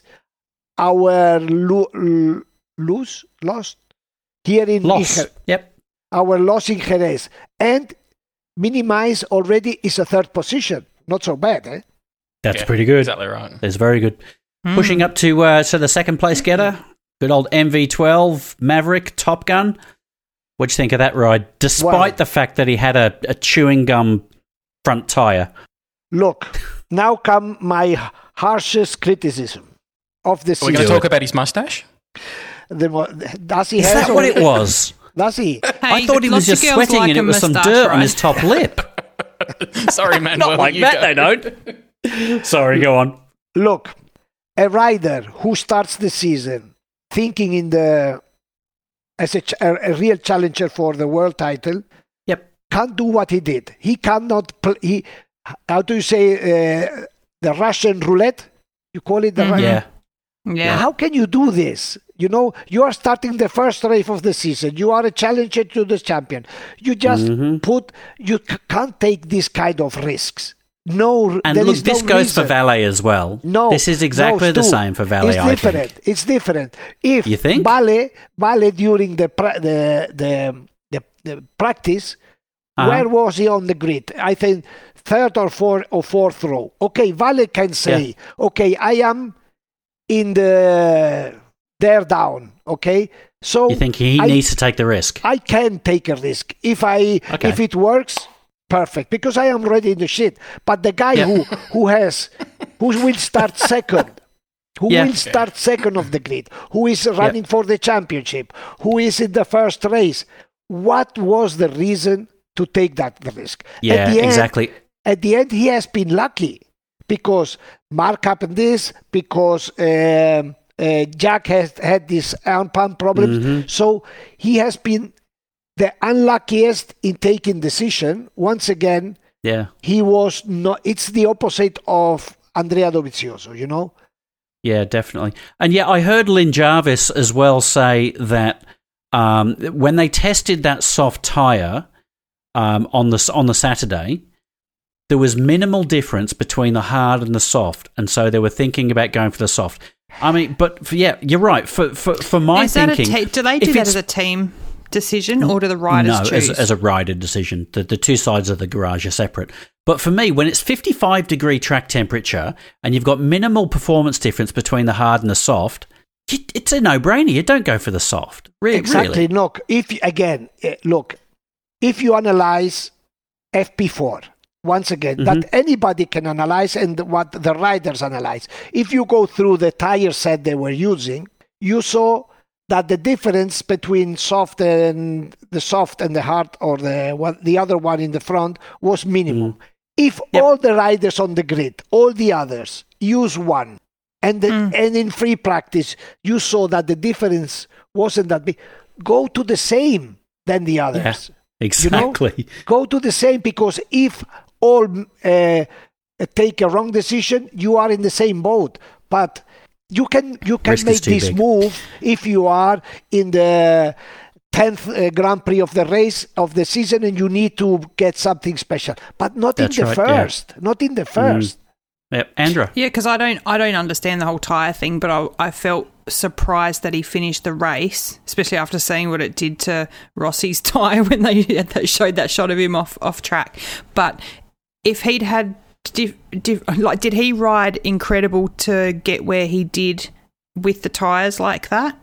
our lo- l- lose lost here in, in Loss. Jer- Yep. our loss in Jerez and minimize already is a third position. Not so bad, eh? That's Yeah, pretty good. Exactly right. That's very good. Pushing up to uh, so the second place getter, good old MV12 Maverick Top Gun. What'd you think of that ride? Despite Wow. the fact that he had a, a chewing gum front tire. Look, now come my harshest criticism of the Are we season. going to talk about his mustache? The mo- does he Is has that what it was? Does he? I thought he was just sweating like and it was some moustache, dirt on his top lip. Sorry, man. Not like that, they don't. Sorry, go on. Look, a rider who starts the season thinking in the as a, a, a real challenger for the world title Yep. can't do what he did. He cannot. Pl- he how do you say uh, the Russian roulette? You call it the Ru- Yeah. Yeah. How can you do this? You know, you are starting the first race of the season. You are a challenger to the champion. You just Mm-hmm. put. You c- can't take this kind of risks. No, And there look, is this no goes for reason. Vale as well. No, This is exactly no, the same for Vale, It's different. It's different. If You think? Vale, Vale during the pra- the, the the the practice, Uh-huh. where was he on the grid? I think third or fourth or fourth row. Okay, Vale can say, okay, I am in the there down. Okay, so You think he I- needs to take the risk? I can take a risk if I Okay. if it works. Perfect, because I am ready in the shit. But the guy Yeah. who who has who will start second, who Yeah. will start second of the grid, who is running for the championship, who is in the first race, what was the reason to take that risk? Yeah, At the end- exactly. at the end, he has been lucky because Marc happened this, because um, uh, Jack has had this arm pump problems. Mm-hmm. So he has been the unluckiest in taking decision. Once again, Yeah. he was not. It's the opposite of Andrea Dovizioso. You know. Yeah, definitely. And yeah, I heard Lin Jarvis as well say that um, when they tested that soft tire um, on the on the Saturday, there was minimal difference between the hard and the soft, and so they were thinking about going for the soft. I mean, but for, yeah, you're right. For for, for my Is thinking, te- do they do that as a team? decision, or do the riders no, choose? as, as a rider decision. The, the two sides of the garage are separate. But for me, when it's 55 degree track temperature and you've got minimal performance difference between the hard and the soft, it's a no brainer. You don't go for the soft. Re- Exactly. Really. Look, if again, eh, look, if you analyze FP4, once again, Mm-hmm. that anybody can analyze and what the riders analyze. If you go through the tire set they were using, you saw that the difference between soft and the soft and the hard or the one, the other one in the front was minimum. If Yep. all the riders on the grid, all the others use one, and the, and in free practice you saw that the difference wasn't that big, go to the same than the others. Exactly. Go to the same because if all uh, take a wrong decision, you are in the same boat. But you can you can Risk make this big. move if you are in the tenth uh, Grand Prix of the race of the season and you need to get something special. But not That's in the right, yeah. Mm. first. Not in the first. Yep. Andra. Yeah, because I don't, I don't understand the whole tire thing, but I, I felt surprised that he finished the race, especially after seeing what it did to Rossi's tire when they had that- showed that shot of him off off track. But if he'd had, diff, like, did he ride incredible to get where he did with the tires like that?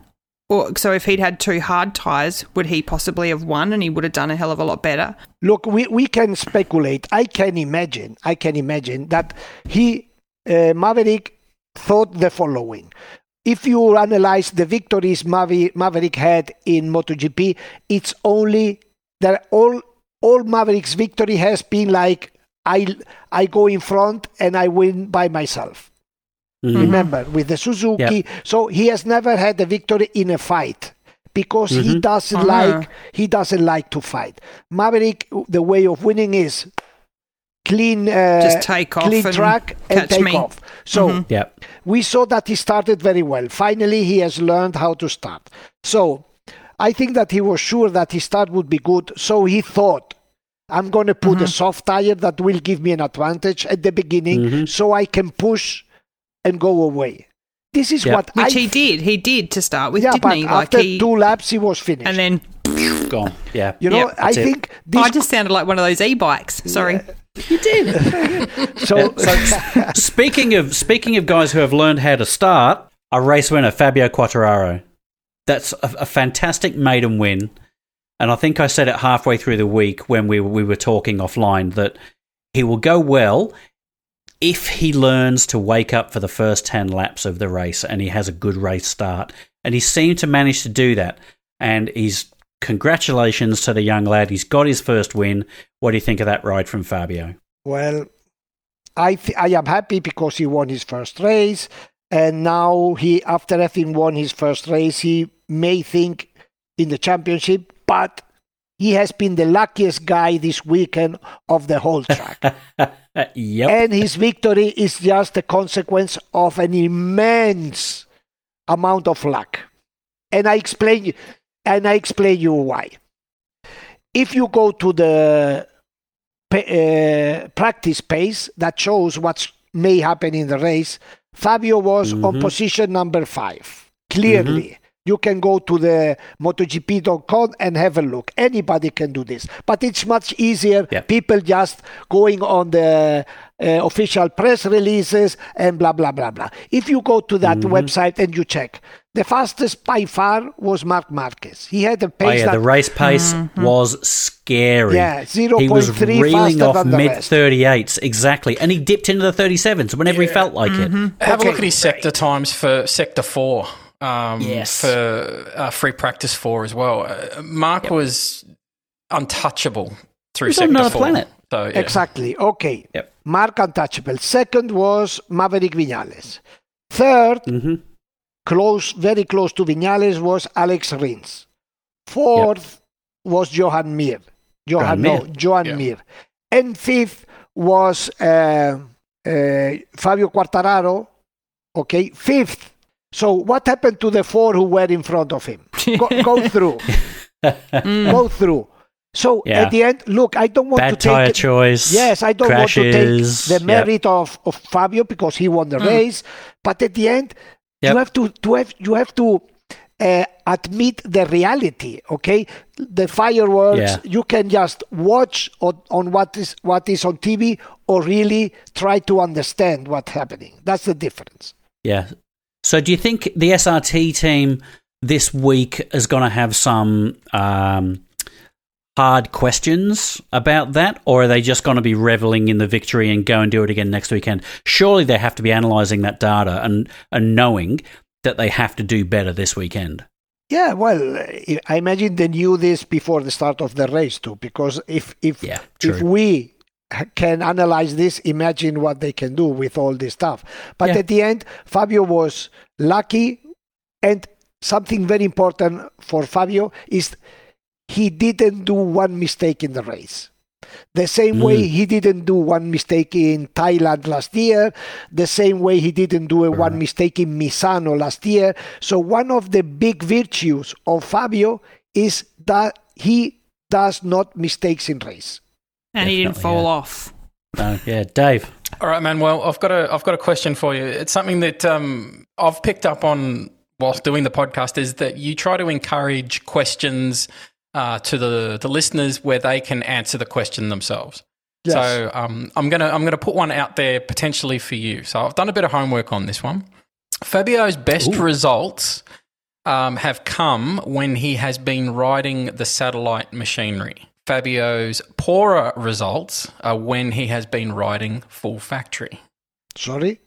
Or so if he'd had two hard tires, would he possibly have won and he would have done a hell of a lot better? Look, we, we can speculate. I can imagine. I can imagine that he uh, Maverick thought the following. If you analyze the victories Maverick had in MotoGP, it's only that all all Maverick's victory has been like I I go in front and I win by myself. Mhm. Remember with the Suzuki, so he has never had a victory in a fight because he Mhm. doesn't Ah. like he doesn't like to fight. Maverick, the way of winning is clean, uh, Just take off clean and track and catch take me. off. So Mhm. Yep. we saw that he started very well. Finally, he has learned how to start. So I think that he was sure that his start would be good. So he thought, I'm going to put Mm-hmm. a soft tire that will give me an advantage at the beginning Mhm. so I can push and go away. This is Yeah. what Which I he did. He did to start with, yeah, didn't but he? Like after he, two laps, he was finished. and then Gone. Yeah. you know, Yep, I it. think Oh. I just sounded like one of those e-bikes. Sorry. You did. so, speaking of speaking of guys who have learned how to start, a race winner, Fabio Quartararo. That's a, a fantastic maiden win, and I think I said it halfway through the week when we we were talking offline that he will go well if he learns to wake up for the first ten laps of the race and he has a good race start. And he seemed to manage to do that. And he's congratulations to the young lad. He's got his first win. What do you think of that ride from Fabio? Well, I th- I am happy because he won his first race, and now he, after having won his first race, he may think in the championship, but he has been the luckiest guy this weekend of the whole track, yep. and his victory is just a consequence of an immense amount of luck, and I explain you, and I explain you why. If you go to the uh, practice pace that shows what may happen in the race. Fabio was on Mhm. position number five. Clearly, you can go to the MotoGP.com and have a look. Anybody can do this, but it's much easier. Yeah. People just going on the uh, official press releases and blah blah blah blah. If you go to that mm-hmm. website and you check, the fastest by far was Marc Marquez. He had a Oh pace yeah, that the race pace mm-hmm. was scary. Yeah, He was 0.3 reeling faster off than the mid rest. 38s exactly, and he dipped into the 37s whenever he felt like it. Mm-hmm. Have Okay. a look at his sector times for sector four. Um, Yes. For uh, free practice four as well. Uh, Marc was untouchable through He's on sector another four. planet. So, yeah. Exactly. Okay. Yep. Marc untouchable. Second was Maverick Vinales. Third, hmm close, very close to Vinales, was Alex Rins. Fourth was Joan Mir. Joan, Joan no, Mir. Joan Yeah. Mir. And fifth was uh, uh, Fabio Quartararo. Okay, fifth. So what happened to the four who were in front of him? Go, go through. Go through. So Yeah. at the end, look, I don't want Bad to tire take choice. Yes, I don't crashes, want to take the yep. merit of, of Fabio because he won the race. But at the end, Yep. you have to, to have you have to uh, admit the reality. Okay, the fireworks Yeah. you can just watch on, on what is what is on TV or really try to understand what's happening. That's the difference. Yeah. So do you think the SRT team this week is going to have some um, hard questions about that, or are they just going to be reveling in the victory and go and do it again next weekend? Surely they have to be analysing that data and, and knowing that they have to do better this weekend. Yeah, well, I imagine they knew this before the start of the race too, because if if Yeah, if we can analyze this, imagine what they can do with all this stuff. But Yeah. at the end, Fabio was lucky, and something very important for Fabio is he didn't do one mistake in the race. The same way Mm. he didn't do one mistake in Thailand last year, the same way he didn't do a one mistake in Misano last year. So one of the big virtues of Fabio is that he does not mistakes in race. And he didn't fall yeah. off. Uh, yeah, Dave. All right, Manuel. I've got a I've got a question for you. It's something that um, I've picked up on whilst doing the podcast. Is that you try to encourage questions uh, to the the listeners where they can answer the question themselves. Yes. So um, I'm gonna I'm gonna put one out there potentially for you. So I've done a bit of homework on this one. Fabio's best Ooh. results um, have come when he has been riding the satellite machinery. Fabio's poorer results are when he has been riding full factory. Sorry.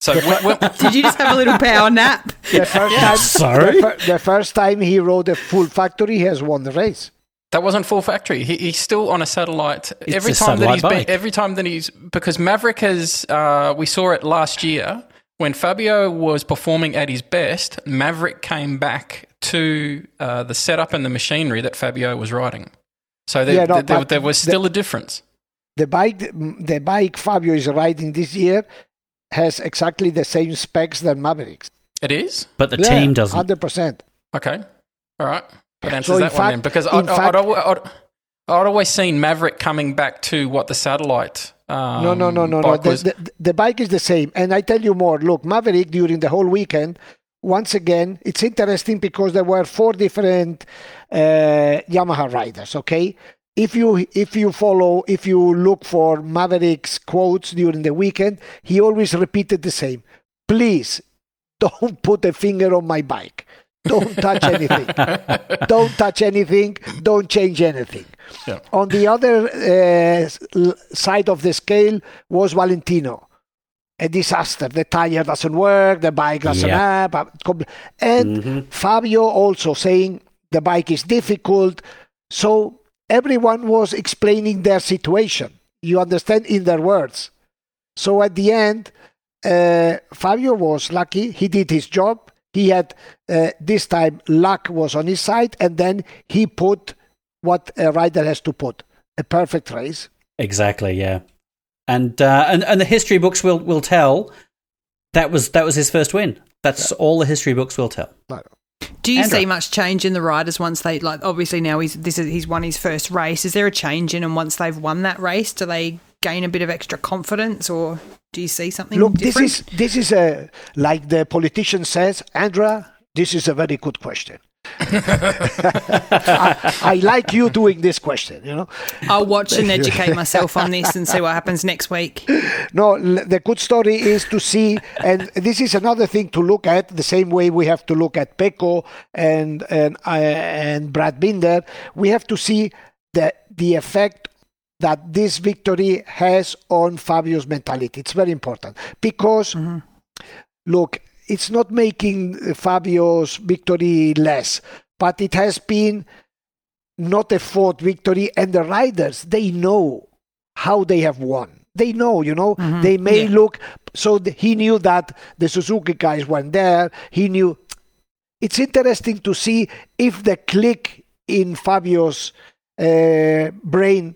So when, when, Did you just have a little power nap? The first time, Sorry? The, fir- the first time he rode a full factory, he has won the race. that wasn't full factory. He, he's still on a satellite. It's every a time that satellite he's bike. been, every time that he's because Maverick has. Uh, we saw it last year when Fabio was performing at his best. Maverick came back to uh, the setup and the machinery that Fabio was riding. So there, Yeah, no, there, there was the- still a difference. The bike, the bike Fabio is riding this year has exactly the same specs than Mavericks. It is But the team doesn't. Hundred percent. okay. All right, that answers So in that one then. Because I'd, I'd, fact- I'd, I'd, I'd always seen Maverick coming back to what the satellite. Um, no, no, no, no, no. The, the, the bike is the same. And I tell you more. Look, Maverick during the whole weekend. Once again, it's interesting because there were four different uh, Yamaha riders. Okay, if you if you follow if you look for Maverick's quotes during the weekend, he always repeated the same. Please don't put a finger on my bike. Don't touch anything. don't touch anything. Don't change anything. Yeah. On the other uh, side of the scale was Valentino. A disaster. The tire doesn't work. The bike doesn't Yeah. have. uh, And Fabio also saying the bike is difficult. So everyone was explaining their situation. You understand in their words. So at the end, uh, Fabio was lucky. He did his job. He had uh, this time luck was on his side, and then he put what a rider has to put a perfect race. Exactly, yeah. And uh, and and the history books will will tell that was that was his first win. That's all the history books will tell. Do you Andrew. see much change in the riders once they like? Obviously now he's this is he's won his first race. Is there a change in them once they've won that race? Do they gain a bit of extra confidence, or do you see something Look, different? this is this is a like the politician says, Andra. This is a very good question. I, I like you doing this question. You know, I'll watch and educate myself on this and see what happens next week. No, the good story is to see, and this is another thing to look at. The same way we have to look at Pecco and and uh, and Brad Binder, we have to see the the effect that this victory has on Fabio's mentality. It's very important because look, it's not making Fabio's victory less, but it has been not a fought victory, and the riders they know how they have won. They know, you know, they may Yeah. look. So th- he knew that the Suzuki guys weren't there. He knew. It's interesting to see if the click in Fabio's uh, brain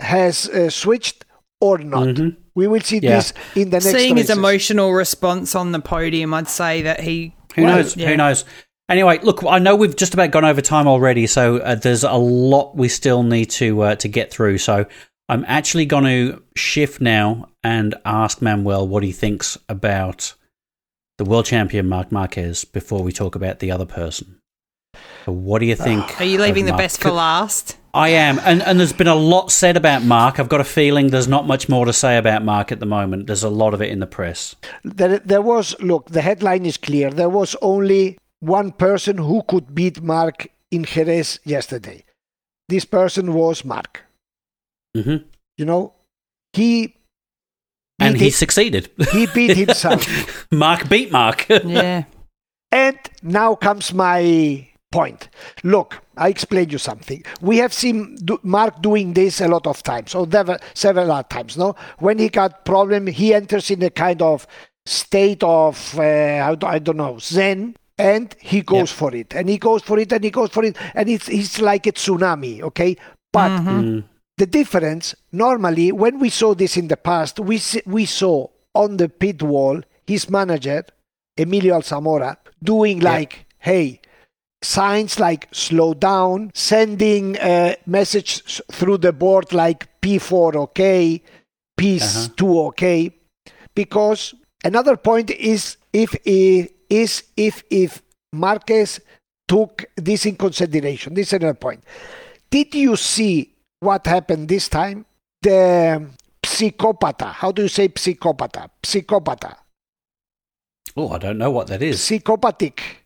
has uh, switched or not. Mhm. We will see Yeah. this in the next. Seeing his emotional response on the podium, I'd say that he. Who well, knows? yeah. Who knows? Anyway, look, I know we've just about gone over time already, so uh, there's a lot we still need to uh, to get through. So I'm actually going to shift now and ask Manuel what he thinks about the world champion Marc Marquez before we talk about the other person. So what do you think? Are you leaving the Marc? best for last? I am, and and there's been a lot said about Marc. I've got a feeling there's not much more to say about Marc at the moment. There's a lot of it in the press. There, there was, look, the headline is clear. There was only one person who could beat Marc in Jerez yesterday. This person was Marc. hmm You know, he And he it- succeeded. he beat himself. Marc beat Marc. Yeah. And now comes my point. Look, I explain you something. We have seen do, Marc doing this a lot of times, or never, several times. No, when he got problem, he enters in a kind of state of uh, I don't- I don't know Zen, and he goes Yep. for it, and he goes for it, and he goes for it, and it's it's like a tsunami. Okay, but Mm. the difference normally when we saw this in the past we s- we saw on the pit wall his manager Emilio Alzamora doing like hey signs like slow down sending uh, a message through the board like P4 okay P2 uh-huh. okay because another point is if is if if Marquez took this in consideration this is another point did you see what happened this time? The psychopata. How do you say psychopata? Psychopata. oh, I don't know what that is. Psychopathic.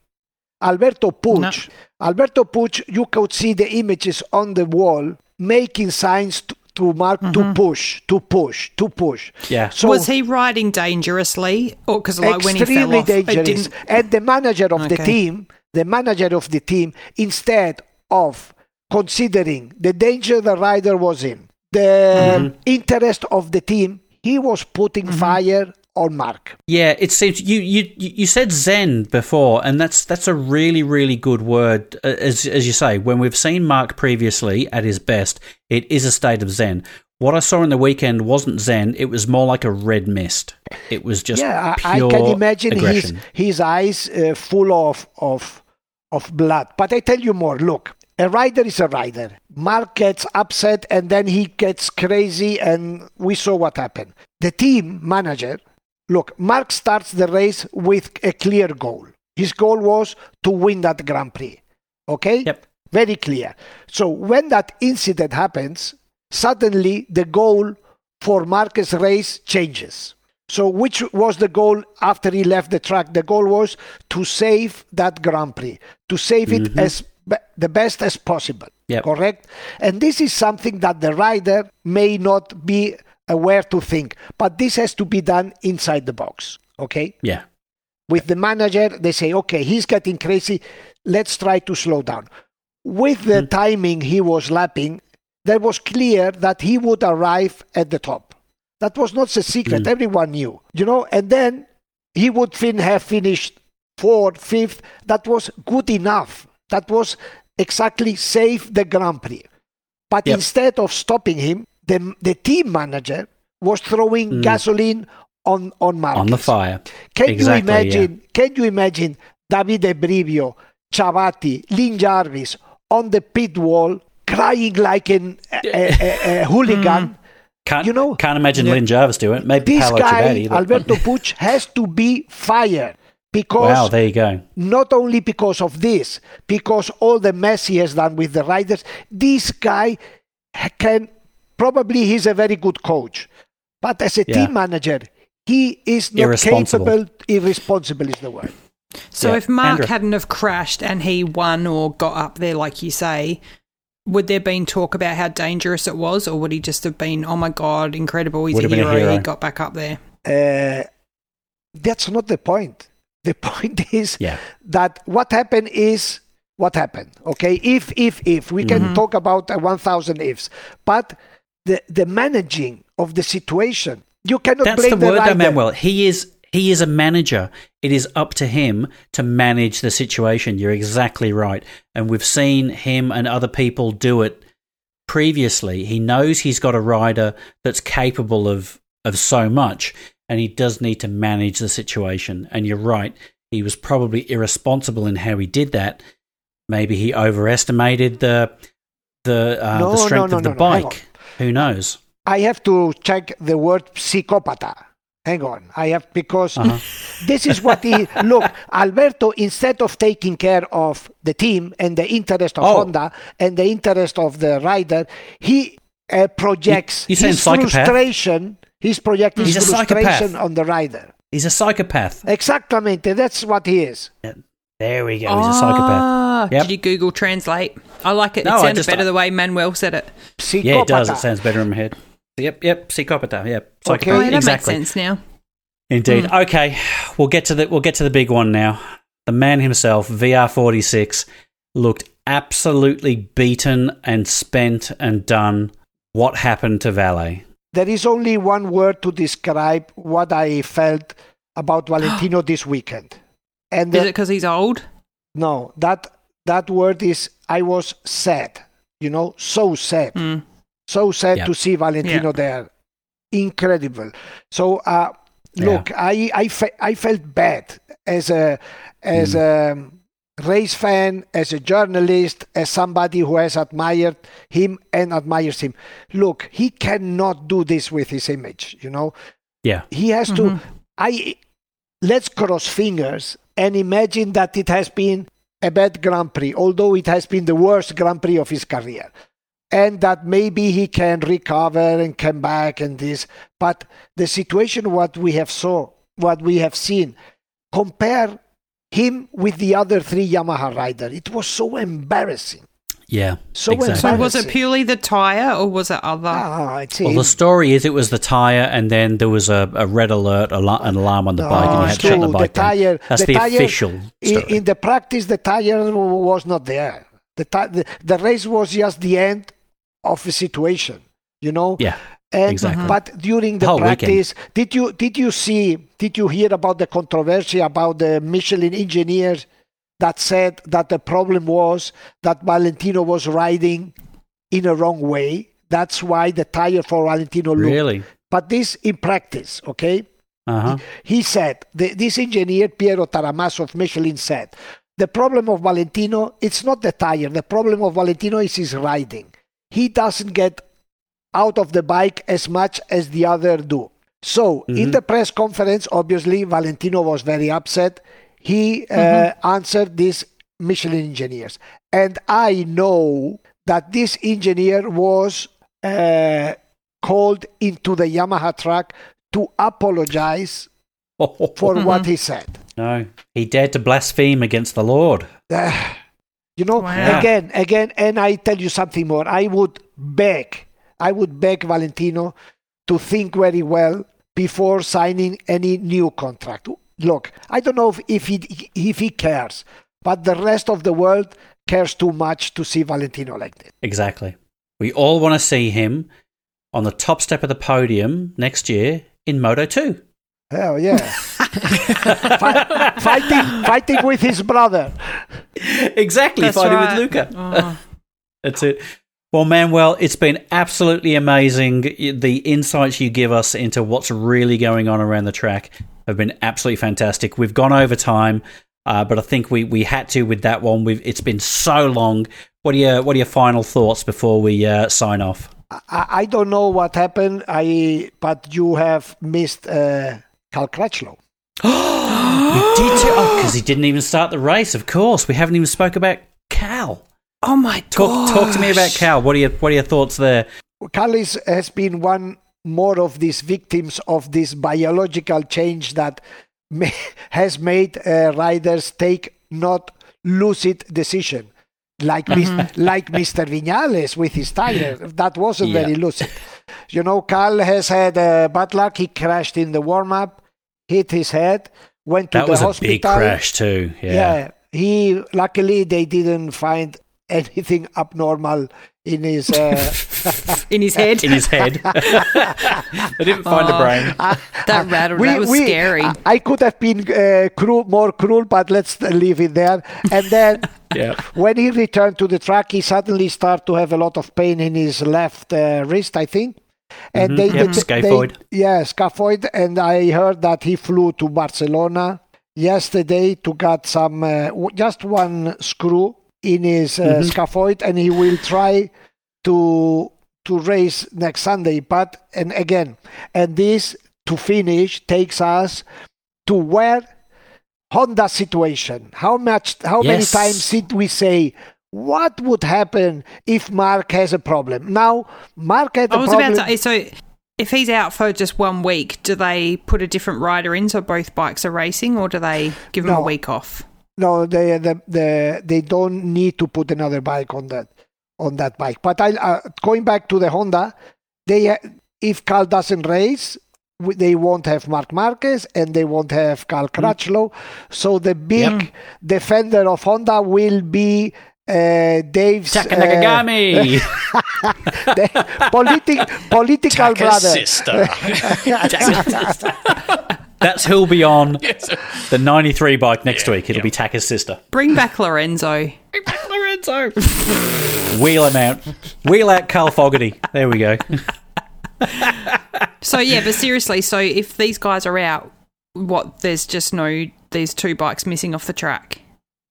Alberto Puig. Alberto Puig, you could see the images on the wall making signs to, to Marc to push, to push, to push. Yeah. So was he riding dangerously, or because like when he fell extremely off, dangerous. And the manager of the team, the manager of the team, instead of considering the danger the rider was in, the Mm-hmm. interest of the team, he was putting Mm-hmm. fire on Marc. Yeah, it seems you you you said zen before, and that's that's a really really good word. As as you say, when we've seen Marc previously at his best, it is a state of zen. What I saw in the weekend wasn't zen; it was more like a red mist. It was just yeah, I, I can imagine his his eyes uh, full of of of blood. But I tell you more. Look, a rider is a rider. Marc gets upset and then he gets crazy, and we saw what happened. The team manager, look, Marc starts the race with a clear goal. His goal was to win that Grand Prix. Okay. Yep. Very clear. So when that incident happens, suddenly the goal for Marquez race changes. So which was the goal after he left the track? The goal was to save that Grand Prix, to save it mm-hmm. as be- the best as possible. Yep. Correct? And this is something that the rider may not be aware to think, but this has to be done inside the box. Okay? Yeah, with the manager they say okay he's getting crazy. Let's try to slow down. With the mm-hmm. timing he was lapping that was clear that he would arrive at the top. That was not a secret. Mm. Everyone knew you know? And then he would fin- have finished fourth fifth. That was good enough. That was exactly save the grand prix. But Yep. instead of stopping him the, the team manager was throwing mm. gasoline on on Marquez. on the fire. Can Exactly, you imagine? Can you imagine Davide Brivio, Ciabatti, Lin Jarvis on the pit wall crying like an, a, a, a, a mm. hooligan? Can't You know- Can't imagine Lin Jarvis doing it. Maybe This Paolo guy, Alberto Puig, has to be fired because Wow, there you go. not only because of this, because all the mess he has done with the riders, this guy can probably he's a very good coach, but as a Yeah. team manager, he is not Irresponsible. capable. Irresponsible is the word. So Yeah. if Marc Andrew. hadn't have crashed and he won or got up there, like you say, would there been talk about how dangerous it was, or would he just have been, oh my god, incredible, he's a have been a hero, he got back up there? Uh, that's not the point. The point is Yeah. that what happened is what happened. Okay, if if if we Mm-hmm. can talk about uh, one thousand ifs, but the the managing of the situation, you cannot That's blame the word, rider. though, Manuel. He is he is a manager. It is up to him to manage the situation. You're exactly right, and we've seen him and other people do it previously. He knows he's got a rider that's capable of of so much, and he does need to manage the situation. And you're right. He was probably irresponsible in how he did that. Maybe he overestimated the the uh, No, the strength no, of the no, no, bike. Who knows? I have to check the word psychopata. hang on. I have because this is what he look. Alberto, instead of taking care of the team and the interest of Oh. Honda and the interest of the rider, he uh, projects You- his frustration. He's projecting his frustration on the rider. He's a psychopath. Exactamente, that's what he is. There we go. He's a psychopath. Ah, Yep. Did you Google Translate? I like it. No, it I sounded just- better the way Manuel said it. Yeah, it does. It sounds better in my head. Yep, yep. Psychopatha. Yep. Okay. Psychopath. Oh, yeah, that exactly. makes sense now. Indeed. Okay, we'll get to the we'll get to the big one now. The man himself, VR46, looked absolutely beaten and spent and done. What happened to Vale? There is only one word to describe what I felt about Valentino this weekend. And Is the- it because he's old? no, that that word is I was sad. You know, so sad. Mm. So sad Yep. to see Valentino Yeah. there. Incredible. So uh, look, I I, fe- I felt bad as a as a race fan, as a journalist, as somebody who has admired him and admires him. Look, he cannot do this with his image. You know, Yeah. he has to. I let's cross fingers and imagine that it has been a bad Grand Prix, although it has been the worst Grand Prix of his career, and that maybe he can recover and come back and this. But the situation, what we have saw, what we have seen, compare him with the other three Yamaha rider. It was so embarrassing. Yeah. So exactly. So was it purely the tyre or was it other? Ah, it's Well, the story is it was the tire, and then there was a, a red alert, al- an alarm on the No, bike, and you had to shut Stu, the the bike down. tire- That's the the, tire- official in, story. in the practice, the tire was not there. The, ti- the the race was just the end of the situation, you know. yeah. And, exactly. But during the Whole weekend. practice, did you did you see? Did you hear about the controversy about the Michelin engineers that said that the problem was that Valentino was riding in a wrong way? That's why the tire for Valentino looked. Really? But this in practice, okay? Uh huh. He said, the, this engineer, Piero Taramasso of Michelin, said, the problem of Valentino, it's not the tire. The problem of Valentino is his riding. He doesn't get out of the bike as much as the other do. So, in Mhm. the press conference, obviously, Valentino was very upset. He uh, answered these Michelin engineers. And I know that this engineer was uh, called into the Yamaha track to apologize for what he said. no, he dared to blaspheme against the Lord. Uh, you know, Wow. again, again, and I tell you something more. I would beg, I would beg Valentino to think very well before signing any new contract. Look, I don't know if, if he if he cares, but the rest of the world cares too much to see Valentino like this. Exactly. We all want to see him on the top step of the podium next year in Moto 2. Hell yeah, Fi- fighting, fighting with his brother. exactly, That's fighting right. with Luca. Oh. That's it. Well, Manuel, it's been absolutely amazing. The insights you give us into what's really going on around the track have been absolutely fantastic. We've gone over time, uh, but I think we, we had to with that one. We've, it's been so long. What are your What are your final thoughts before we uh, sign off? I, I don't know what happened. I but you have missed uh, Cal Crutchlow. We did too. Oh, because he didn't even start the race. Of course, we haven't even spoke about Cal. Oh my god! Talk, talk to me about Cal. What are your What are your thoughts there? Cal is, has been one more of these victims of this biological change that ma- has made uh, riders take not lucid decision. Like mis- like Mr. Vinales with his tire, that wasn't Yeah. very lucid. You know, Cal has had uh, bad luck. He crashed in the warm up, hit his head, went to That the was a hospital. big crash too. Yeah. Yeah. he luckily they didn't find anything abnormal in his. Uh, in his head. In his head. they didn't find a brain. that rattled. that was scary. I, I could have been uh, cruel, more cruel, but let's leave it there. And then Yeah. when he returned to the track, he suddenly started to have a lot of pain in his left uh, wrist, I think. And Mhm. they, Yep, they, they, scaphoid. yeah, scaphoid. And I heard that he flew to Barcelona yesterday to get some, uh, w- just one screw in his uh, Mm-hmm. scaphoid, and he will try to to race next Sunday. But and again, and this to finish takes us to where Honda situation. How much? How many times did we say? What would happen if Marc has a problem? Now, Marc had I a was problem. about to. So, if he's out for just one week, do they put a different rider in so both bikes are racing, or do they give him a week off? No, they the, the they don't need to put another bike on that on that bike. But I uh, going back to the Honda, they uh, if Cal doesn't race, they won't have Marc Marquez and they won't have Cal Crutchlow. So the big defender of Honda will be uh, Dave's Taka uh, Nakagami. the politic, political brother. sister. That's who'll be on Yes. the 93 bike next week. It'll be Taka's sister. Bring back Lorenzo. Bring back Lorenzo. Wheel him out. Wheel out Carl Fogarty. There we go. So yeah, but seriously, so if these guys are out, what? There's just no. There's two bikes missing off the track.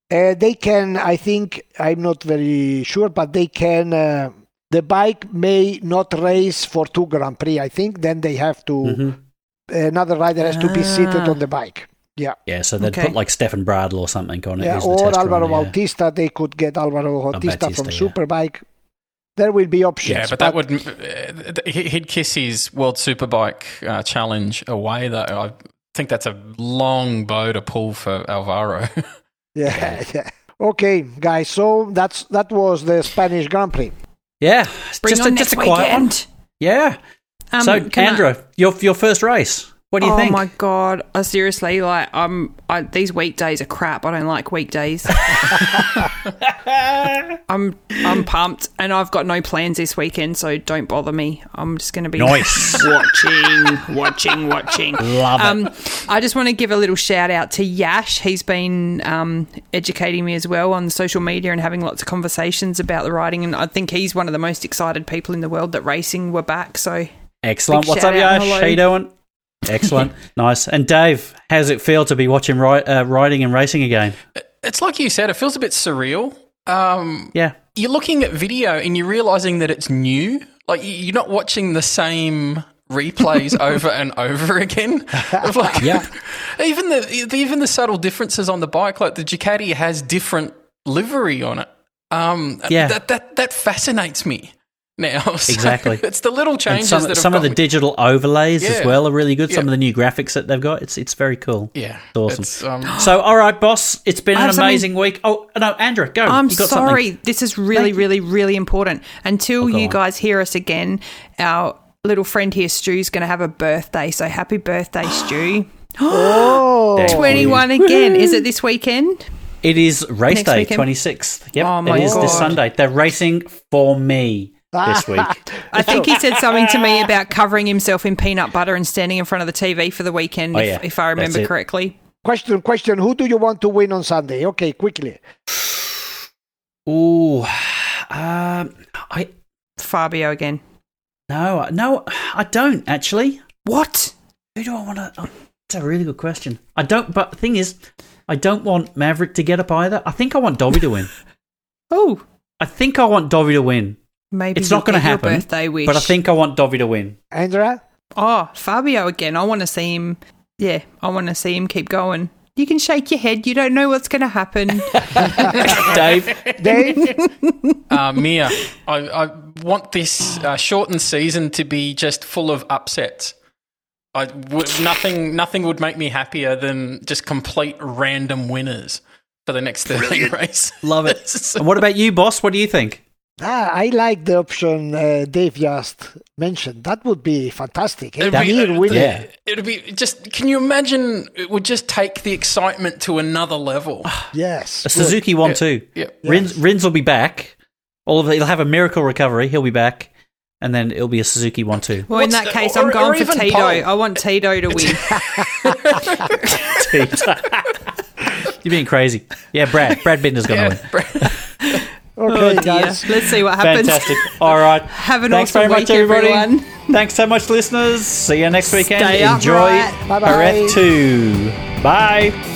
Uh, they can, I think, I'm not very sure, but they can. Uh, the bike may not race for two Grand Prix. I think then they have to. Mhm. Another rider has to be seated Ah. on the bike. Yeah, Yeah, so they'd Okay. put like Stefan Bradl or something on it. yeah. the Or test Alvaro runner, yeah. Bautista. They could get Alvaro Bautista Bautista, from yeah. Superbike. There will be options. Yeah, but that would uh, he- he'd kiss his World Superbike uh, challenge away. Though I think that's a long bow to pull for Alvaro. Yeah, yeah. Okay, guys. So that's that was the Spanish Grand Prix. Yeah, Bring just on a, next just a quiet one. weekend. Yeah. Um, so, can I- Andra, your your first race. What do you oh think? Oh my god! I seriously like. I'm. I, these weekdays are crap. I don't like weekdays. I'm. I'm pumped, and I've got no plans this weekend, so don't bother me. I'm just going to be Nice. watching, watching, watching. Love it. Um, I just want to give a little shout out to Yash. He's been um, educating me as well on social media and having lots of conversations about the riding. And I think he's one of the most excited people in the world that racing were back. So Excellent. big What's up, Yash? hello. How you doing? Excellent. nice. And Dave, how's it feel to be watching ri- uh, riding and racing again? it's like you said; it feels a bit surreal. Um, Yeah. you're looking at video and you're realizing that it's new. Like you're not watching the same replays over and over again. Like, Yeah. even the even the subtle differences on the bike, like the Ducati has different livery on it. Um, Yeah. that that that fascinates me now. So Exactly. it's the little And changes some, that have some of the me- digital overlays as well are really good. Some of the new graphics that they've got, it's it's very cool. yeah, awesome. It's, um, So, all right, boss, it's been an have something- amazing week. Oh no, Andra, go. I'm got sorry. Something. This is really, really, really important. Until Oh, go you on. guys hear us again, our little friend here, Stu's going to have a birthday. So happy birthday, Stu. Oh, Thank you. 21 again. Is it this weekend? It is race Next day, twenty sixth. Yep, Oh, my it is this Sunday. They're racing for me this week. I think he said something to me about covering himself in peanut butter and standing in front of the TV for the weekend, Oh, if, yeah. if I remember correctly. question, question. Who do you want to win on Sunday? Okay, quickly. Ooh, um, I Fabio again. no, no, I don't actually. What? Who do I want to? Oh, that's a really good question. I don't. But the thing is, I don't want Maverick to get up either. I think I want Dovi to win. Oh, I think I want Dovi to win, maybe It's not gonna happen, Birthday wish. but I think I want Dovi to win. Andra? Oh, Fabio again. I want to see him. Yeah, I want to see him keep going. You can shake your head. You don't know what's going to happen. Dave, Dave? uh, Mia, I, I want this uh, shortened season to be just full of upsets. I nothing, nothing would make me happier than just complete random winners for the next 13 race. love it. and what about you, boss? What do you think? Ah, I like the option uh, Dave just mentioned. That would be fantastic. Eh? It'd be- Mir winning. Yeah. It'd be just. Can you imagine? It would just take the excitement to another level. Yes. A Suzuki one too. Yeah. Rins, Rins will be back. All of he'll have a miracle recovery. He'll be back, and then it'll be a Suzuki one two. Well, in What's that the- case, or- I'm going for even Tito. Pol. I want Tito to win. You're being crazy. Yeah, Brad. Brad Binder's going to win. Oh, okay, Dear. guys. Let's see what happens. Fantastic. All right. Have an Thanks awesome very much, week, everybody. everyone. Thanks so much, listeners. See you next weekend. Enjoy. Bye-bye. 2. Bye.